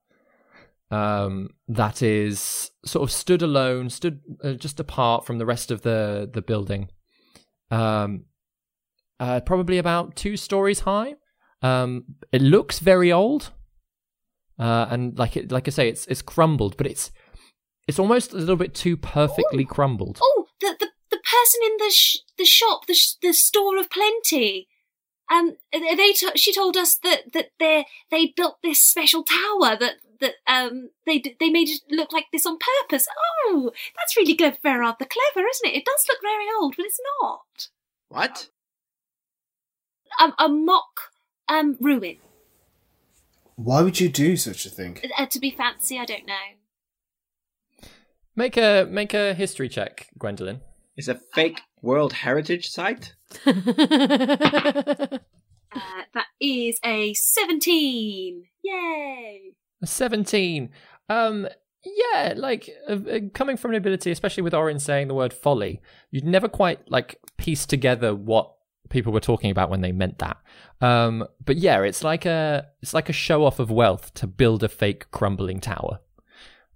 um, that is sort of stood alone, stood uh, just apart from the rest of the the building. Um, uh, probably about two stories high. Um, it looks very old, uh, and like it, like I say, it's it's crumbled, but it's it's almost a little bit too perfectly crumbled. Oh, the the, the person in the sh- the shop, the sh- the store of plenty. Um, they t- she told us that that they they built this special tower that that um they they made it look like this on purpose. Oh, that's really clever, rather clever, isn't it? It does look very old, but it's not. What? Um, a mock um ruin. Why would you do such a thing? Uh, to be fancy, I don't know. Make a make a history check, Gwendolyn. It's a fake World Heritage Site? *laughs* Uh, that is a seventeen. Yay! A 17. Um, yeah, like uh, uh, coming from an ability, especially with Orin saying the word folly, you'd never quite like piece together what people were talking about when they meant that. Um, but yeah, it's like a it's like a show off of wealth to build a fake crumbling tower,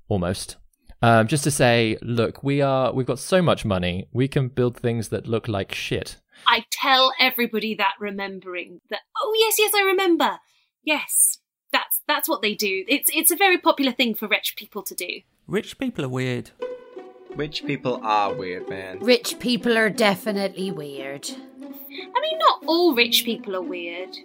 almost. Um, just to say, look, we are we've got so much money, we can build things that look like shit. I tell everybody that remembering that. Oh yes, yes, I remember. Yes, that's that's what they do. It's it's a very popular thing for rich people to do. Rich people are weird. Rich people are weird, man. Rich people are definitely weird. I mean, not all rich people are weird.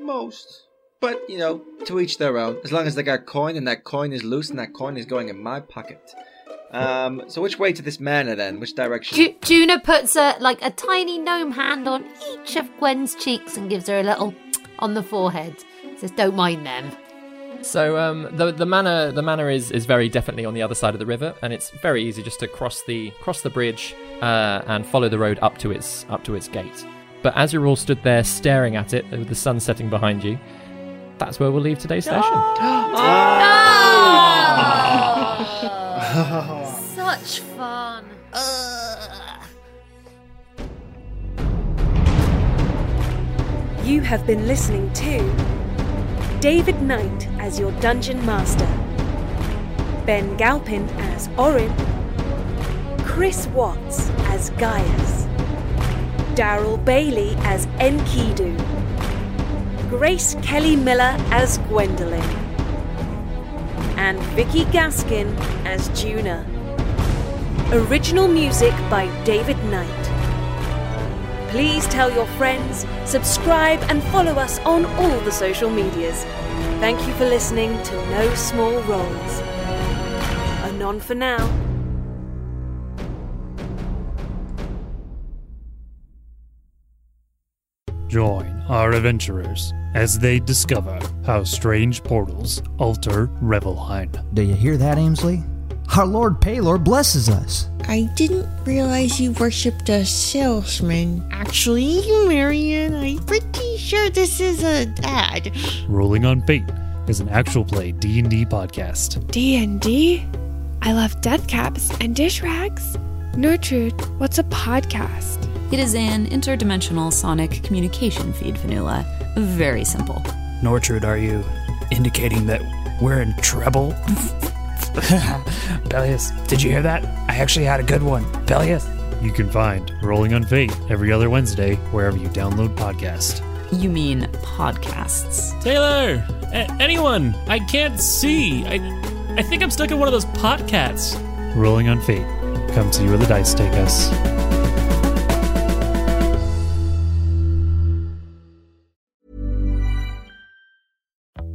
Most. But, you know, to each their own. As long as they got coin and that coin is loose and that coin is going in my pocket. Um, so which way to this manor then? Which direction? Ju- Juna puts a like a tiny gnome hand on each of Gwen's cheeks and gives her a little on the forehead. Says, "Don't mind them." So um, the the manor the manor is is very definitely on the other side of the river, and it's very easy just to cross the cross the bridge uh, and follow the road up to its up to its gate. But as you're all stood there staring at it with the sun setting behind you, that's where we'll leave today's session. *gasps* *gasps* Oh. *laughs* Such fun. You have been listening to David Knight as your Dungeon Master, Ben Galpin as Orin, Chris Watts as Gaius, Daryl Bailey as Enkidu, Grace Kelly Miller as Gwendolyn, and Vicky Gaskin as Juna. Original music by David Knight. Please tell your friends, subscribe, and follow us on all the social medias. Thank you for listening to No Small Roles. Anon for now. Join our adventurers as they discover how strange portals alter Revelheim. Do you hear that, Amesley? Our Lord Paylor blesses us. I didn't realize you worshipped a salesman. Actually, Marion, I'm pretty sure this is a ad. Rolling on Fate is an actual play D&D podcast. D&D? I love death caps and dish rags. Nortrude, what's a podcast? It is an interdimensional sonic communication feed, Vanilla. Very simple. Nortrude, are you indicating that we're in trouble? *laughs* Bellius, did you hear that? I actually had a good one. Bellius? You can find Rolling on Fate every other Wednesday wherever you download podcast. You mean podcasts. Taylor! A- anyone! I can't see! I, I think I'm stuck in one of those podcasts. Rolling on Fate. Come see where the dice take us.